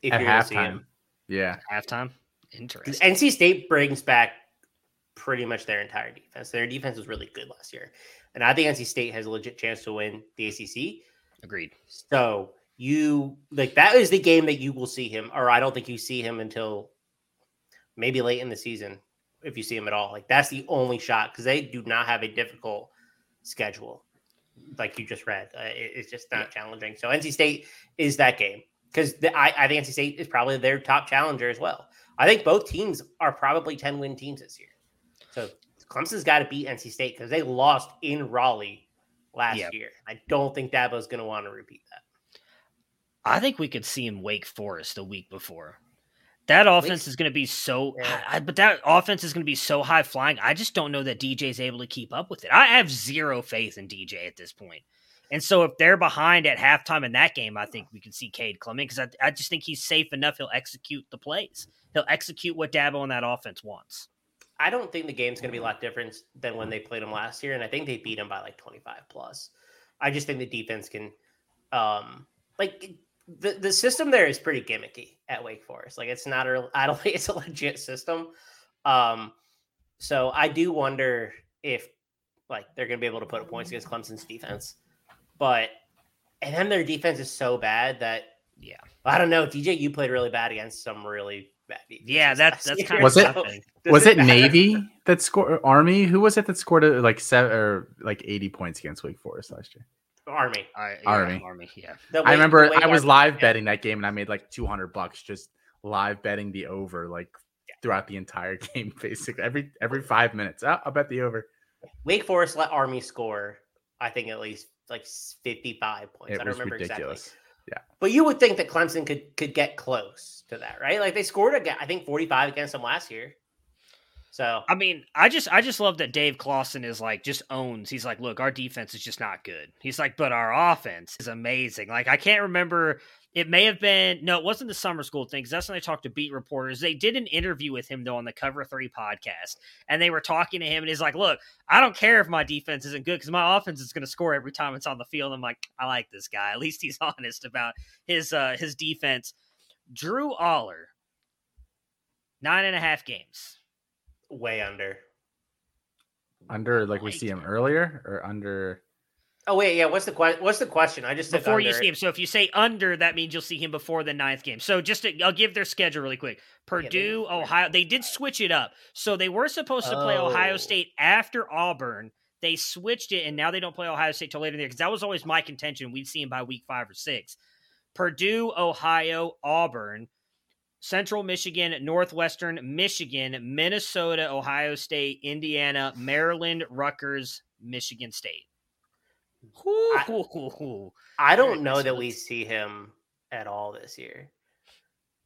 If At you're gonna see halftime. him. Yeah. halftime. Interesting. NC State brings back pretty much their entire defense. Their defense was really good last year. And I think NC State has a legit chance to win the ACC. Agreed. So you like that is the game that you will see him, or I don't think you see him until maybe late in the season, if you see him at all. Like that's the only shot because they do not have a difficult schedule, like you just read. Uh, it- it's just not challenging. So NC State is that game because I, I think NC State is probably their top challenger as well. I think both teams are probably ten win teams this year. So Clemson's got to beat NC State because they lost in Raleigh last Yep. year. I don't think Dabo's going to want to repeat that. I think we could see him Wake Forest a week before. That offense least- is going to be so, Yeah. I, but that offense is going to be so high flying. I just don't know that DJ's able to keep up with it. I have zero faith in DJ at this point. And so if they're behind at halftime in that game, I think we can see Cade Klubnik because I, I just think he's safe enough. He'll execute the plays. He'll execute what Dabo and that offense wants. I don't think the game's going to be a lot different than when they played them last year, and I think they beat them by like 25 plus. I just think the defense can, um, like the the system there is pretty gimmicky at Wake Forest. Like it's not a, I don't think it's a legit system. Um, so I do wonder if like they're going to be able to put up points against Clemson's defense, but and then their defense is so bad that Yeah. I don't know. DJ, you played really bad against some really bad. Yeah, that, last that's year, kind Was of it- does was it matter? Navy that scored Army? Who was it that scored uh, like seven or like 80 points against Wake Forest last year? Army? All right, Army. Yeah, Army. Yeah. The I remember I was Army- live yeah. betting that game and I made like 200 bucks just live betting the over like throughout the entire game basically every every 5 minutes. Oh, I'll bet the over. Wake Forest let Army score, I think at least like 55 points. It I don't was remember ridiculous. exactly. Yeah. But you would think that Clemson could could get close to that, right? Like they scored again, I think 45 against them last year. So I mean, I just I just love that Dave Clawson is like just owns. He's like, look, our defense is just not good. He's like, but our offense is amazing. Like I can't remember. It may have been no, it wasn't the summer school thing because that's when I talked to beat reporters. They did an interview with him though on the Cover Three podcast, and they were talking to him, and he's like, "Look, I don't care if my defense isn't good because my offense is going to score every time it's on the field." I'm like, I like this guy. At least he's honest about his uh his defense. Drew Allar, nine and a half games. way under. Under like we see him earlier or under Oh wait, yeah. What's the question? What's the question? I just before you under. see him. So if you say under, that means you'll see him before the ninth game. So just to, I'll give their schedule really quick. Purdue, don't- Ohio. They did switch it up. So they were supposed to play Ohio Oh. State after Auburn. They switched it, and now they don't play Ohio State till later in the year because that was always my contention. We'd see him by week five or six. Purdue, Ohio, Auburn, Central Michigan, Northwestern Michigan, Minnesota, Ohio State, Indiana, Maryland, Rutgers, Michigan State. Ooh. I Very don't know that we see him at all this year.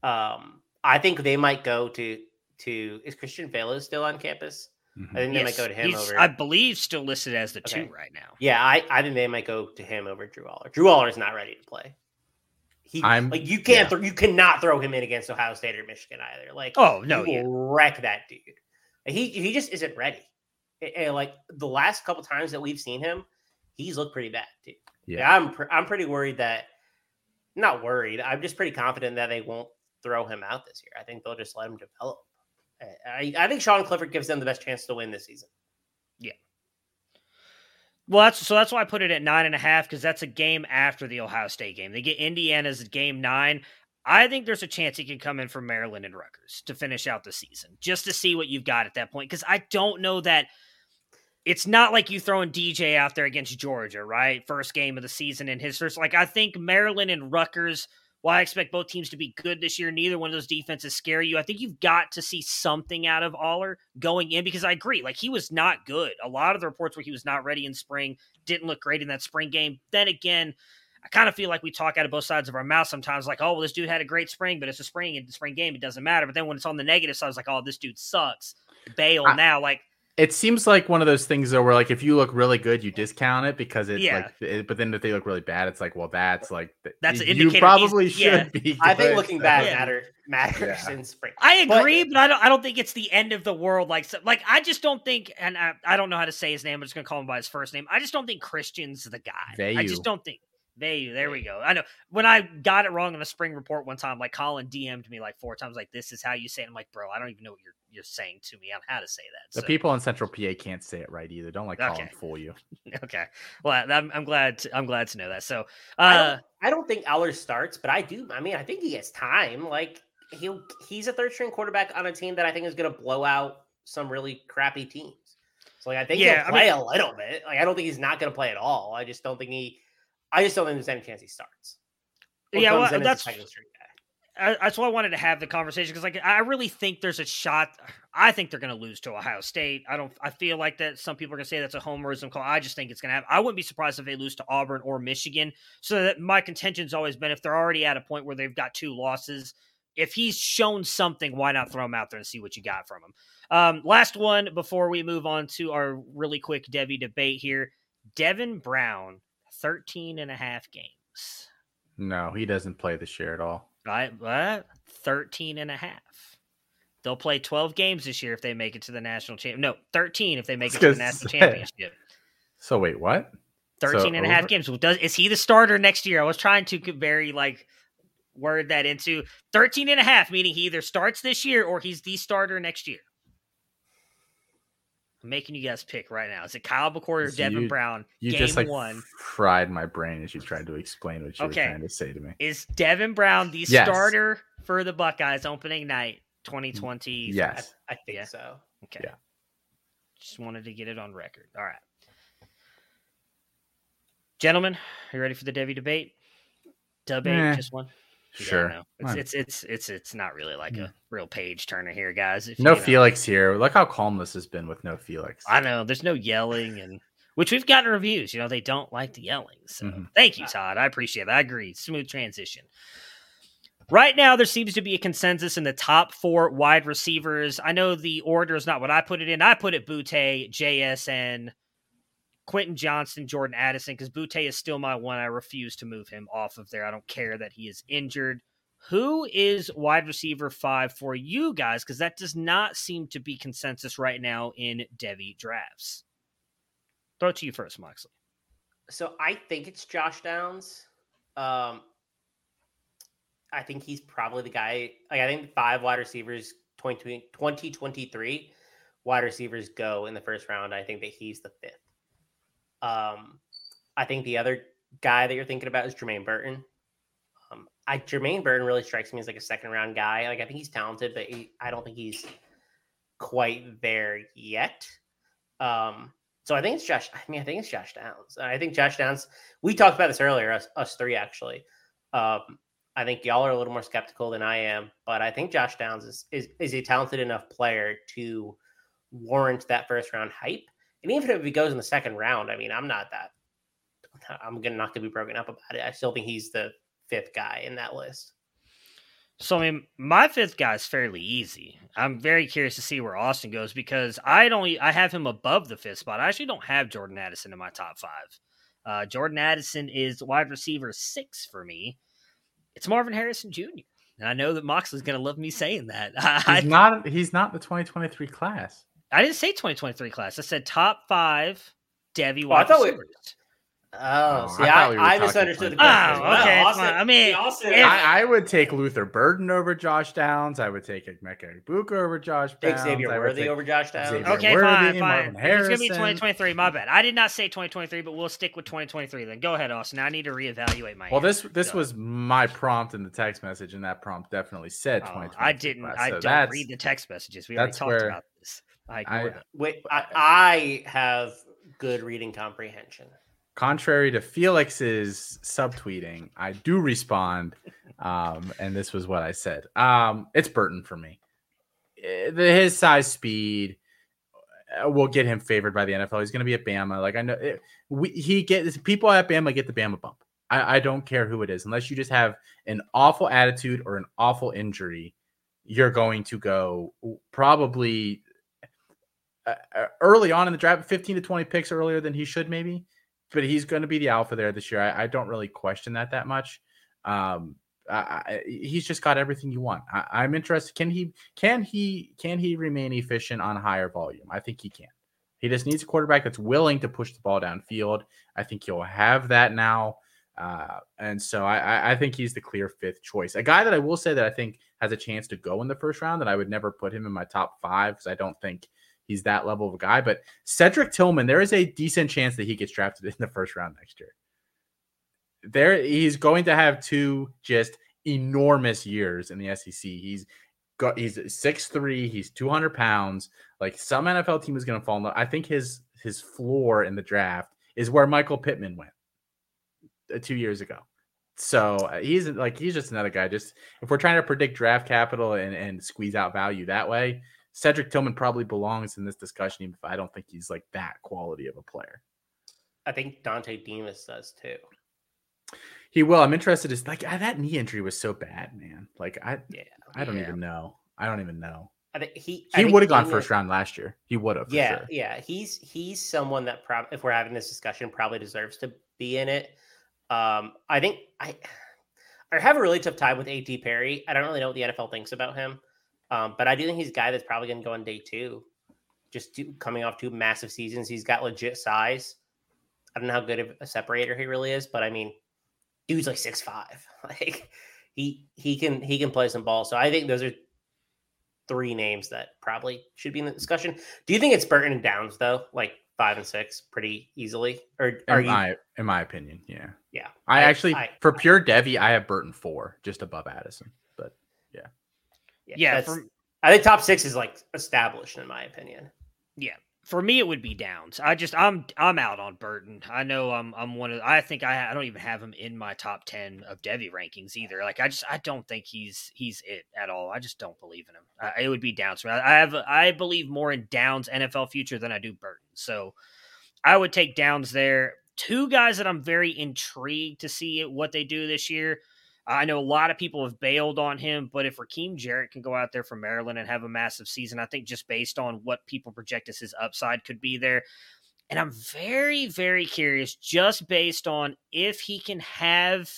Um, I think they might go to to. Is Christian Veilleux still on campus? Mhm. I think they might go to him he's, over. I believe, still listed as the Okay. two right now. yeah, I I think they might go to him over Drew Allar. Drew Allar is not ready to play. He I'm- like you can't yeah. throw you cannot throw him in against Ohio State or Michigan either. Like Oh no, he yeah. wreck that dude. He he just isn't ready. And, and, like the last couple times that we've seen him, he's looked pretty bad too. Yeah. Yeah, I'm pr- I'm pretty worried that not worried. I'm just pretty confident that they won't throw him out this year. I think they'll just let him develop. I- I, think Sean Clifford gives them the best chance to win this season. Yeah. Well, that's so that's why I put it at nine and a half because that's a game after the Ohio State game. They get Indiana's game nine. I think there's a chance he can come in from Maryland and Rutgers to finish out the season, just to see what you've got at that point. Because I don't know that it's not like you throwing DJ out there against Georgia, right? First game of the season in his first. Like I think Maryland and Rutgers. While I expect both teams to be good this year, neither one of those defenses scare you. I think you've got to see something out of Allar going in because I agree. Like he was not good. A lot of the reports where he was not ready in spring didn't look great in that spring game. Then again, I kind of feel like we talk out of both sides of our mouth sometimes, like, oh, well, this dude had a great spring, but it's a spring in the spring game, it doesn't matter. But then when it's on the negative side, it's like, oh, this dude sucks. Bail I- now. Like, It seems like one of those things though, where like if you look really good, you discount it because it's Yeah. like. It, but then if they look really bad, it's like, well, that's like th- That's an you probably should yeah. be. I think good. looking bad Yeah. matter matters Yeah. in spring. I agree, but, I don't. I don't think it's the end of the world. Like, so, like I just don't think, and I, I don't know how to say his name. I'm just gonna call him by his first name. I just don't think Christian's the guy. I just don't think Veilleux. There we go. I know when I got it wrong in a spring report one time, like Colin DM'd me like four times, like this is how you say it. I'm like, bro, I don't even know what you're you're saying to me on how to say that. The So- people in Central PA can't say it right either. Don't like call Okay. them fool you. Okay. Well, I'm, I'm glad. To, I'm glad to know that. So, I uh, don't, I don't think Eller starts, but I do. I mean, I think he gets time. Like he'll he's a third string quarterback on a team that I think is going to blow out some really crappy teams. So like I think Yeah, I he'll play a little bit. Like I don't think he's not going to play at all. I just don't think he. I just don't think there's any chance he starts. Or Yeah, well, in as a that's- second string guy. I, that's why I wanted to have the conversation because, like, I really think there's a shot. I think they're going to lose to Ohio State. I don't. I feel like that some people are going to say that's a homerism call. I just think it's going to happen. I wouldn't be surprised if they lose to Auburn or Michigan. So that my contention's always been if they're already at a point where they've got two losses, if he's shown something, why not throw him out there and see what you got from him? Um, last one before we move on to our really quick Devy debate here. Devin Brown, 13 and a half games. No, he doesn't play this year at all. Right? What? 13 and a half. They'll play 12 games this year if they make it to the national champ. No, 13 if they make it to the national say. championship. So wait, what? 13 and a half games. Well, Does is he the starter next year? I was trying to very like word that into 13 and a half, meaning he either starts this year or he's the starter next year. I'm making you guys pick right now. Is it Kyle McCord or So Devin you- Brown? You game just like one. fried my brain as you tried to explain what you Okay. were trying to say to me. Is Devin Brown the Yes. starter for the Buckeyes opening night 2020? I, Yes. I think Yeah. so. Okay. Yeah. Just wanted to get it on record. All right. Gentlemen, are you ready for the Devy debate? Debate, Eh, just one. Yeah, Sure. no. It's, it's it's it's it's not really like a real page turner here, guys. If No you know. Felix here. Look how calm this has been with no Felix. I know there's no yelling and which we've gotten reviews. You know, they don't like the yelling. So Mhm. thank you, Todd. I appreciate that. I agree. Smooth transition. Right now, there seems to be a consensus in the top four wide receivers. I know the order is not what I put it in. I put it Boutte, JSN, Quentin Johnston, Jordan Addison, because Boutte is still my one. I refuse to move him off of there. I don't care that he is injured. Who is wide receiver five for you guys? Because that does not seem to be consensus right now in Devy drafts. Throw it to you first, Moxley. So I think it's Josh Downs. Um, I think he's probably the guy. Like I think five wide receivers 20, 2023 wide receivers go in the first round. I think that he's the fifth. Um, I think the other guy that you're thinking about is Jermaine Burton. Um, I Jermaine Burton really strikes me as like a second round guy. Like I think he's talented, but he, I don't think he's quite there yet. Um, so I think it's Josh. I mean, I think it's Josh Downs. I think Josh Downs. We talked about this earlier, us, us three actually. Um, I think y'all are a little more skeptical than I am, but I think Josh Downs is is, is a talented enough player to warrant that first round hype. And even if he goes in the second round, I mean, I'm not that. I'm gonna not gonna be broken up about it. I still think he's the fifth guy in that list. So I mean, my fifth guy is fairly easy. I'm very curious to see where Austin goes because I don't. I have him above the fifth spot. I actually don't have Jordan Addison in my top five. Uh, Jordan Addison is wide receiver six for me. It's Marvin Harrison Jr. And I know that Moxley's going to love me saying that. He's not. He's not the 2023 class. I didn't say 2023 class. I said top five Devy Well, oh, I thought we- receivers. Oh, Oh, see, I I, we I misunderstood the question. Oh, as well. okay, Austin- I mean, Austin, if- I, I would take Luther Burden over Josh Downs. I would take Emeka Egbuka over Josh take Downs. Xavier Worthy take- over Josh Downs. Xavier Okay, Worthy, fine, fine. Marvin If It's gonna be 2023. My bad. I did not say 2023, but we'll stick with 2023. Then go ahead, Austin. I need to reevaluate my. Well, answer. this this Go. was my prompt in the text message, and that prompt definitely said Oh, 2023. I didn't. class. I So don't read the text messages. We already talked where about this. I I- Wait, I, I have good reading comprehension. Contrary to Felix's subtweeting, I do respond, um, and this was what I said. Um, it's Burton for me. Eh, the- His size, speed uh, will get him favored by the NFL. He's going to be at Bama. Like I know, it, we, he gets people at Bama get the Bama bump. I, I don't care who it is, unless you just have an awful attitude or an awful injury. You're going to go probably early on in the draft, 15 to 20 picks earlier than he should, maybe. But he's going to be the alpha there this year. I, I don't really question that that much. Um, I, I, he's just got everything you want. I, I'm interested. Can he? Can he? Can he remain efficient on higher volume? I think he can. He just needs a quarterback that's willing to push the ball downfield. I think he'll have that now. Uh, and so I- I think he's the clear fifth choice. A guy that I will say that I think has a chance to go in the first round, that I would never put him in my top five because I don't think he's that level of a guy. But Cedric Tillman, there is a decent chance that he gets drafted in the first round next year. There, he's going to have two just enormous years in the SEC. He's got he's six three. He's two hundred pounds. Like some NFL team is going to fall in love. I think his his floor in the draft is where Michael Pittman went uh, two years ago. So uh, he's like he's just another guy. Just if we're trying to predict draft capital and, and squeeze out value that way, Cedric Tillman probably belongs in this discussion. Even if I don't think he's like that quality of a player. I think Dontay Demus does too. He will. I'm interested. Is like ah, that knee injury was so bad, man. Like I, Yeah, I don't Yeah. even know. I don't even know. I think he He would have gone first round last year. He would have. Yeah, sure. yeah. He's he's someone that probably if we're having this discussion, probably deserves to be in it. Um, I think I I have a really tough time with A.T. Perry. I don't really know what the NFL thinks about him, um, but I do think he's a guy that's probably going to go on day two. Just two, coming off two massive seasons, he's got legit size. I don't know how good of a separator he really is, but I mean, dude's like six five. Like he he can he can play some ball. So I think those are three names that probably should be in the discussion. Do you think it's Burton and Downs though, like five and six, pretty easily, or are In you? my in my opinion, yeah. yeah, I, I- actually I- for pure Devy, I have Burton four, just above Addison. But Yeah, that's- for, I think top six is like established in my opinion. yeah. For me, it would be Downs. I just I'm I'm out on Burton. I know I'm I'm one of. I think I I don't even have him in my top ten of Devy rankings either. Like I just I don't think he's he's it at all. I just don't believe in him. I, it would be Downs. I I have I believe more in Downs NFL future than I do Burton. So I would take Downs there. Two guys that I'm very intrigued to see what they do this year. I know a lot of people have bailed on him, but if Rakim Jarrett can go out there for Maryland and have a massive season, I think just based on what people project as his upside could be there. And I'm very, very curious, just based on if he can have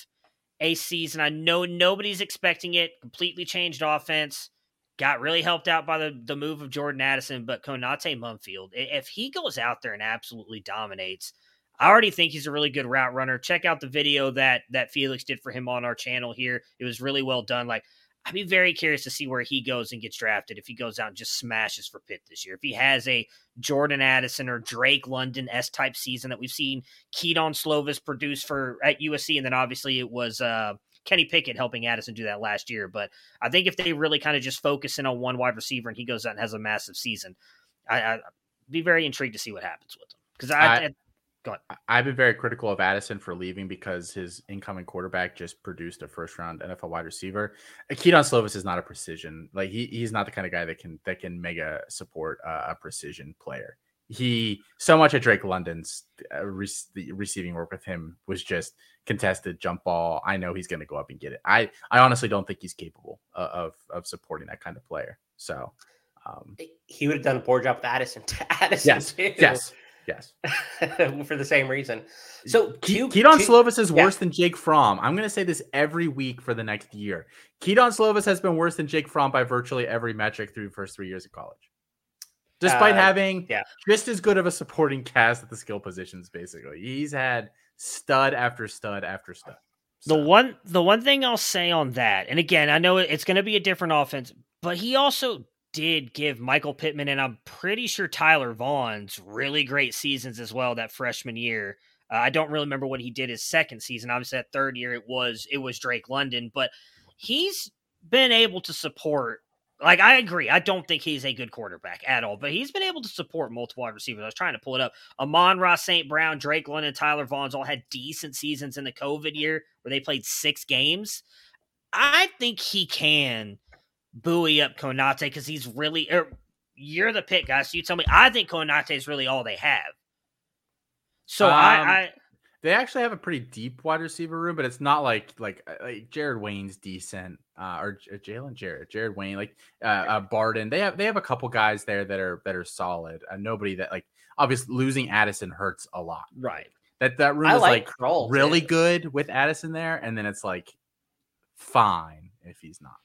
a season. I know nobody's expecting it, completely changed offense, got really helped out by the, the move of Jordan Addison, but Konata Mumpfield, if he goes out there and absolutely dominates, I already think he's a really good route runner. Check out the video that that Felix did for him on our channel here. It was really well done. Like I'd be very curious to see where he goes and gets drafted. If he goes out and just smashes for Pitt this year, if he has a Jordan Addison or Drake London S type season that we've seen Kedon Slovis produce for at USC, and then obviously it was uh, Kenny Pickett helping Addison do that last year. But I think if they really kind of just focus in on one wide receiver and he goes out and has a massive season, I, would be very intrigued to see what happens with him because I, I. I've been very critical of Addison for leaving because his incoming quarterback just produced a first round NFL wide receiver. Kedon Slovis is not a precision. Like he, he's not the kind of guy that can that can mega support uh, a precision player. He so much at Drake London's uh, re- the receiving work with him was just contested jump ball. I know he's going to go up and get it. I I honestly don't think he's capable of of, of supporting that kind of player. So um, he would have done a poor job with Addison. Addison yes, too. yes. Yes. for the same reason. So Ke- Kedon Slovis is yeah. worse than Jake Fromm. I'm going to say this every week for the next year. Kedon Slovis has been worse than Jake Fromm by virtually every metric through the first three years of college. Despite uh, having yeah. just as good of a supporting cast at the skill positions, basically. He's had stud after stud after stud. So. The one the one thing I'll say on that, and again, I know it's going to be a different offense, but he also did give Michael Pittman and I'm pretty sure Tyler Vaughns really great seasons as well that freshman year. Uh, I don't really remember what he did his second season. Obviously, that third year it was it was Drake London, but he's been able to support. Like I agree, I don't think he's a good quarterback at all, but he's been able to support multiple wide receivers. I was trying to pull it up. Amon-Ra St. Brown, Drake London, Tyler Vaughns all had decent seasons in the COVID year where they played six games. I think he can buoy up Konate because he's really. Er, you're the pick, guys. So you tell me. I think Konate is really all they have. So um, I, I, they actually have a pretty deep wide receiver room, but it's not like like uh, like Jared Wayne's decent, uh, or, or Jalen Jarrett, Jared Wayne, like uh, uh, Barden. They have they have a couple guys there that are that are solid. Uh, nobody that like obviously losing Addison hurts a lot. Right. That that room I is like, like really good with Addison there, and then it's like fine if he's not.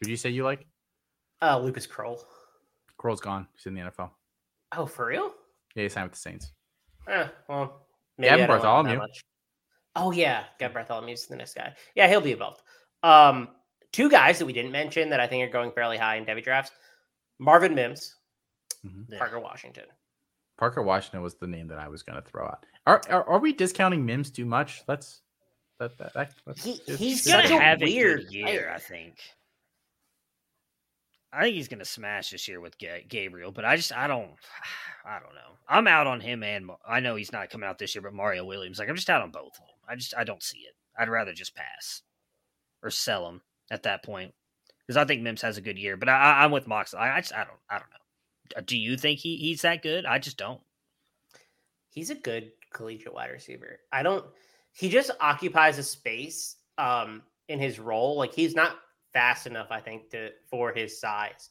Who do you say you like? Uh, Lucas Krull. Krull's gone. He's in the NFL. Oh, for real? Yeah, he signed with the Saints. Eh, well, maybe Gavin Bartholomew. Oh yeah, Gavin Bartholomew's the next guy. Yeah, he'll be involved. Um, two guys that we didn't mention that I think are going fairly high in Devy drafts: Marvin Mims, mm-hmm. Parker Washington. Parker Washington was the name that I was going to throw out. Are, are, are we discounting Mims too much? Let's that that, that he, he's gonna have a weird year. I think. I think he's going to smash this year with Gabriel, but I just I don't I don't know. I'm out on him and I know he's not coming out this year, but Mario Williams like I'm just out on both of them. I just I don't see it. I'd rather just pass or sell him at that point because I think Mims has a good year, but I, am with Mox. I, I just I don't I don't know. Uh, do you think he, he's that good? I just don't. He's a good collegiate wide receiver. I don't. He just occupies a space um, in his role. Like he's not fast enough, I think, to for his size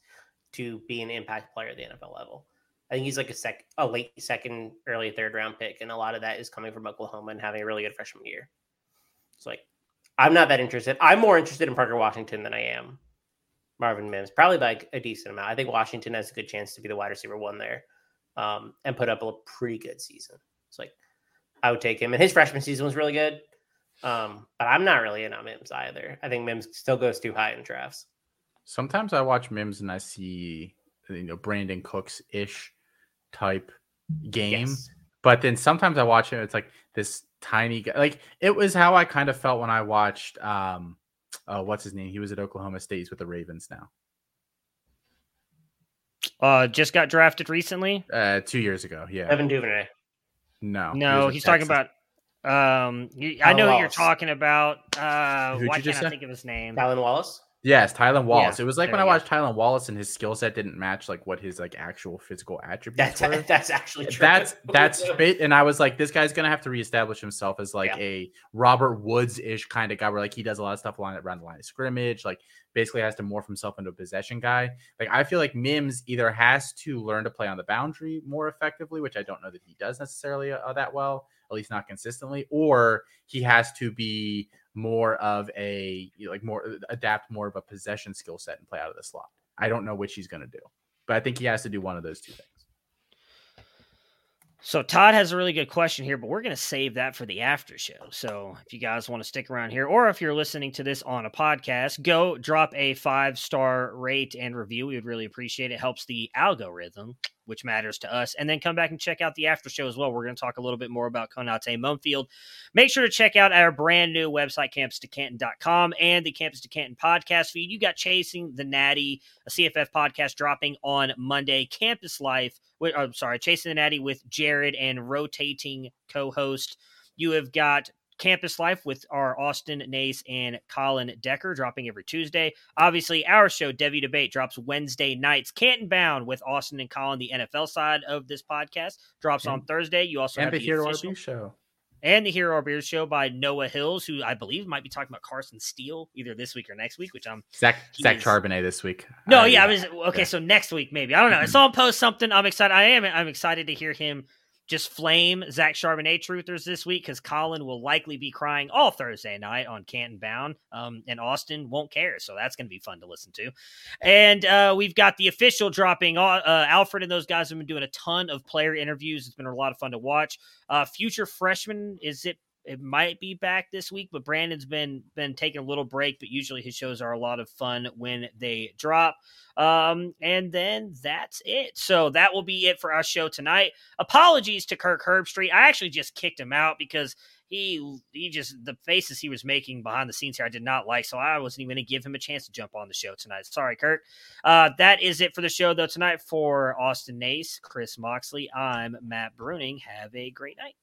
to be an impact player at the NFL level. I think he's like a sec, a late second, early third round pick, and a lot of that is coming from Oklahoma and having a really good freshman year. It's like I'm not that interested. I'm more interested in Parker Washington than I am Marvin Mims, probably by a decent amount. I think Washington has a good chance to be the wide receiver one there, um, and put up a pretty good season. It's like I would take him, and his freshman season was really good. Um, but I'm not really in on Mims either. I think Mims still goes too high in drafts. Sometimes I watch Mims and I see you know Brandin Cooks ish type game, yes. but then sometimes I watch him. It's like this tiny guy. Like it was how I kind of felt when I watched um, oh, what's his name? He was at Oklahoma State. He's with the Ravens now. Uh, just got drafted recently. Uh, two years ago. Yeah, Evan Duvernay. No, no, he's Texas. talking about um, you, I know what you're talking about. Uh, why can't I think of his name? Alan Wallace. Yes, Tylan Wallace. Yeah, it was like when I watched Tylan Wallace and his skill set didn't match like what his like actual physical attributes That's were. that's actually true. That's that's fit, and I was like, this guy's gonna have to reestablish himself as like Yeah. a Robert Woods ish kind of guy, where like he does a lot of stuff along around the line of scrimmage, like basically has to morph himself into a possession guy. Like I feel like Mims either has to learn to play on the boundary more effectively, which I don't know that he does necessarily uh, that well, at least not consistently, or he has to be more of a like more uh, adapt more of a possession skill set and play out of the slot. I don't know which he's gonna do, but I think he has to do one of those two things. So Todd has a really good question here, but we're going to save that for the after show. So if you guys want to stick around here, or if you're listening to this on a podcast, go drop a five star rate and review. We would really appreciate it. Helps the algorithm, which matters to us. And then come back and check out the after show as well. We're going to talk a little bit more about Konate Mumpfield. Make sure to check out our brand new website, campusdecanton.com, and the Campus to Canton podcast feed. You got Chasing the Natty, a CFF podcast dropping on Monday. Campus Life, with, I'm sorry, Chasing the Natty with Jared and rotating co-host. You have got Campus Life with our Austin Nace and Colin Decker dropping every Tuesday. Obviously, our show, Devy Debate, drops Wednesday nights. Canton Bound with Austin and Colin, the NFL side of this podcast, drops on Thursday. You also and have the the Hero official- show. and the Hero Our Beers show by Noah Hills, who I believe might be talking about Carson Steele either this week or next week, which I'm Zach Zach Charbonnet this week. no, Uh, yeah, I was okay. yeah. So next week, maybe I don't know. I saw him post something. I'm excited. I am. I'm excited to hear him just flame Zach Charbonnet truthers this week because Colin will likely be crying all Thursday night on Canton Bound, um, and Austin won't care. So that's going to be fun to listen to. And uh, we've got the official dropping. Uh, uh, Alfred and those guys have been doing a ton of player interviews. It's been a lot of fun to watch. Uh, future freshman is it it might be back this week, but Brandon's been been taking a little break, but usually his shows are a lot of fun when they drop. Um, and then that's it. So that will be it for our show tonight. Apologies to Kirk Herbstreit. I actually just kicked him out because he he just the faces he was making behind the scenes here I did not like. So I wasn't even gonna give him a chance to jump on the show tonight. Sorry, Kirk. Uh, that is it for the show though tonight for Austin Nace, Chris Moxley. I'm Matt Bruning. Have a great night.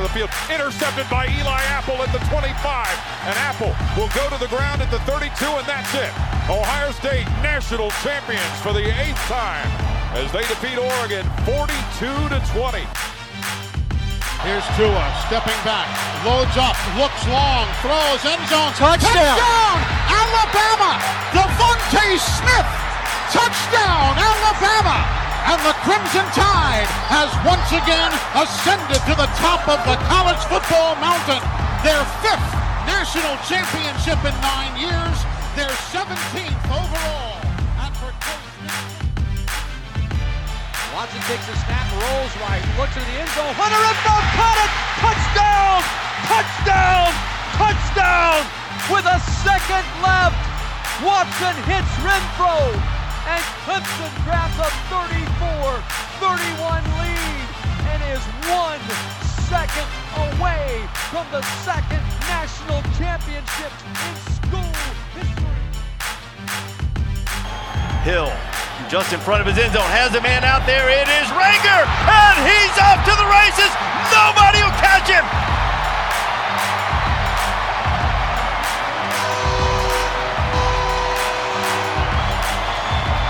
Of the field. Intercepted by Eli Apple at the 25. And Apple will go to the ground at the 32, and that's it. Ohio State national champions for the eighth time as they defeat Oregon 42 to 20. Here's Tua stepping back, loads up, looks long, throws end zone, touchdown, Alabama! DeVonta Smith, touchdown, Alabama! And the Crimson Tide has once again ascended to the top of the college football mountain. Their fifth national championship in nine years, their 17th overall. And for Watson takes a snap, rolls right, looks at the end zone. Hunter Renfrow caught it! Touchdown! Touchdown! Touchdown! With a second left, Watson hits Renfrow, and Clemson grabs a 34-31 lead and is one second away from the second national championship in school history. Hill just in front of his end zone has a man out there. It is Rager, and he's off to the races. Nobody will catch him.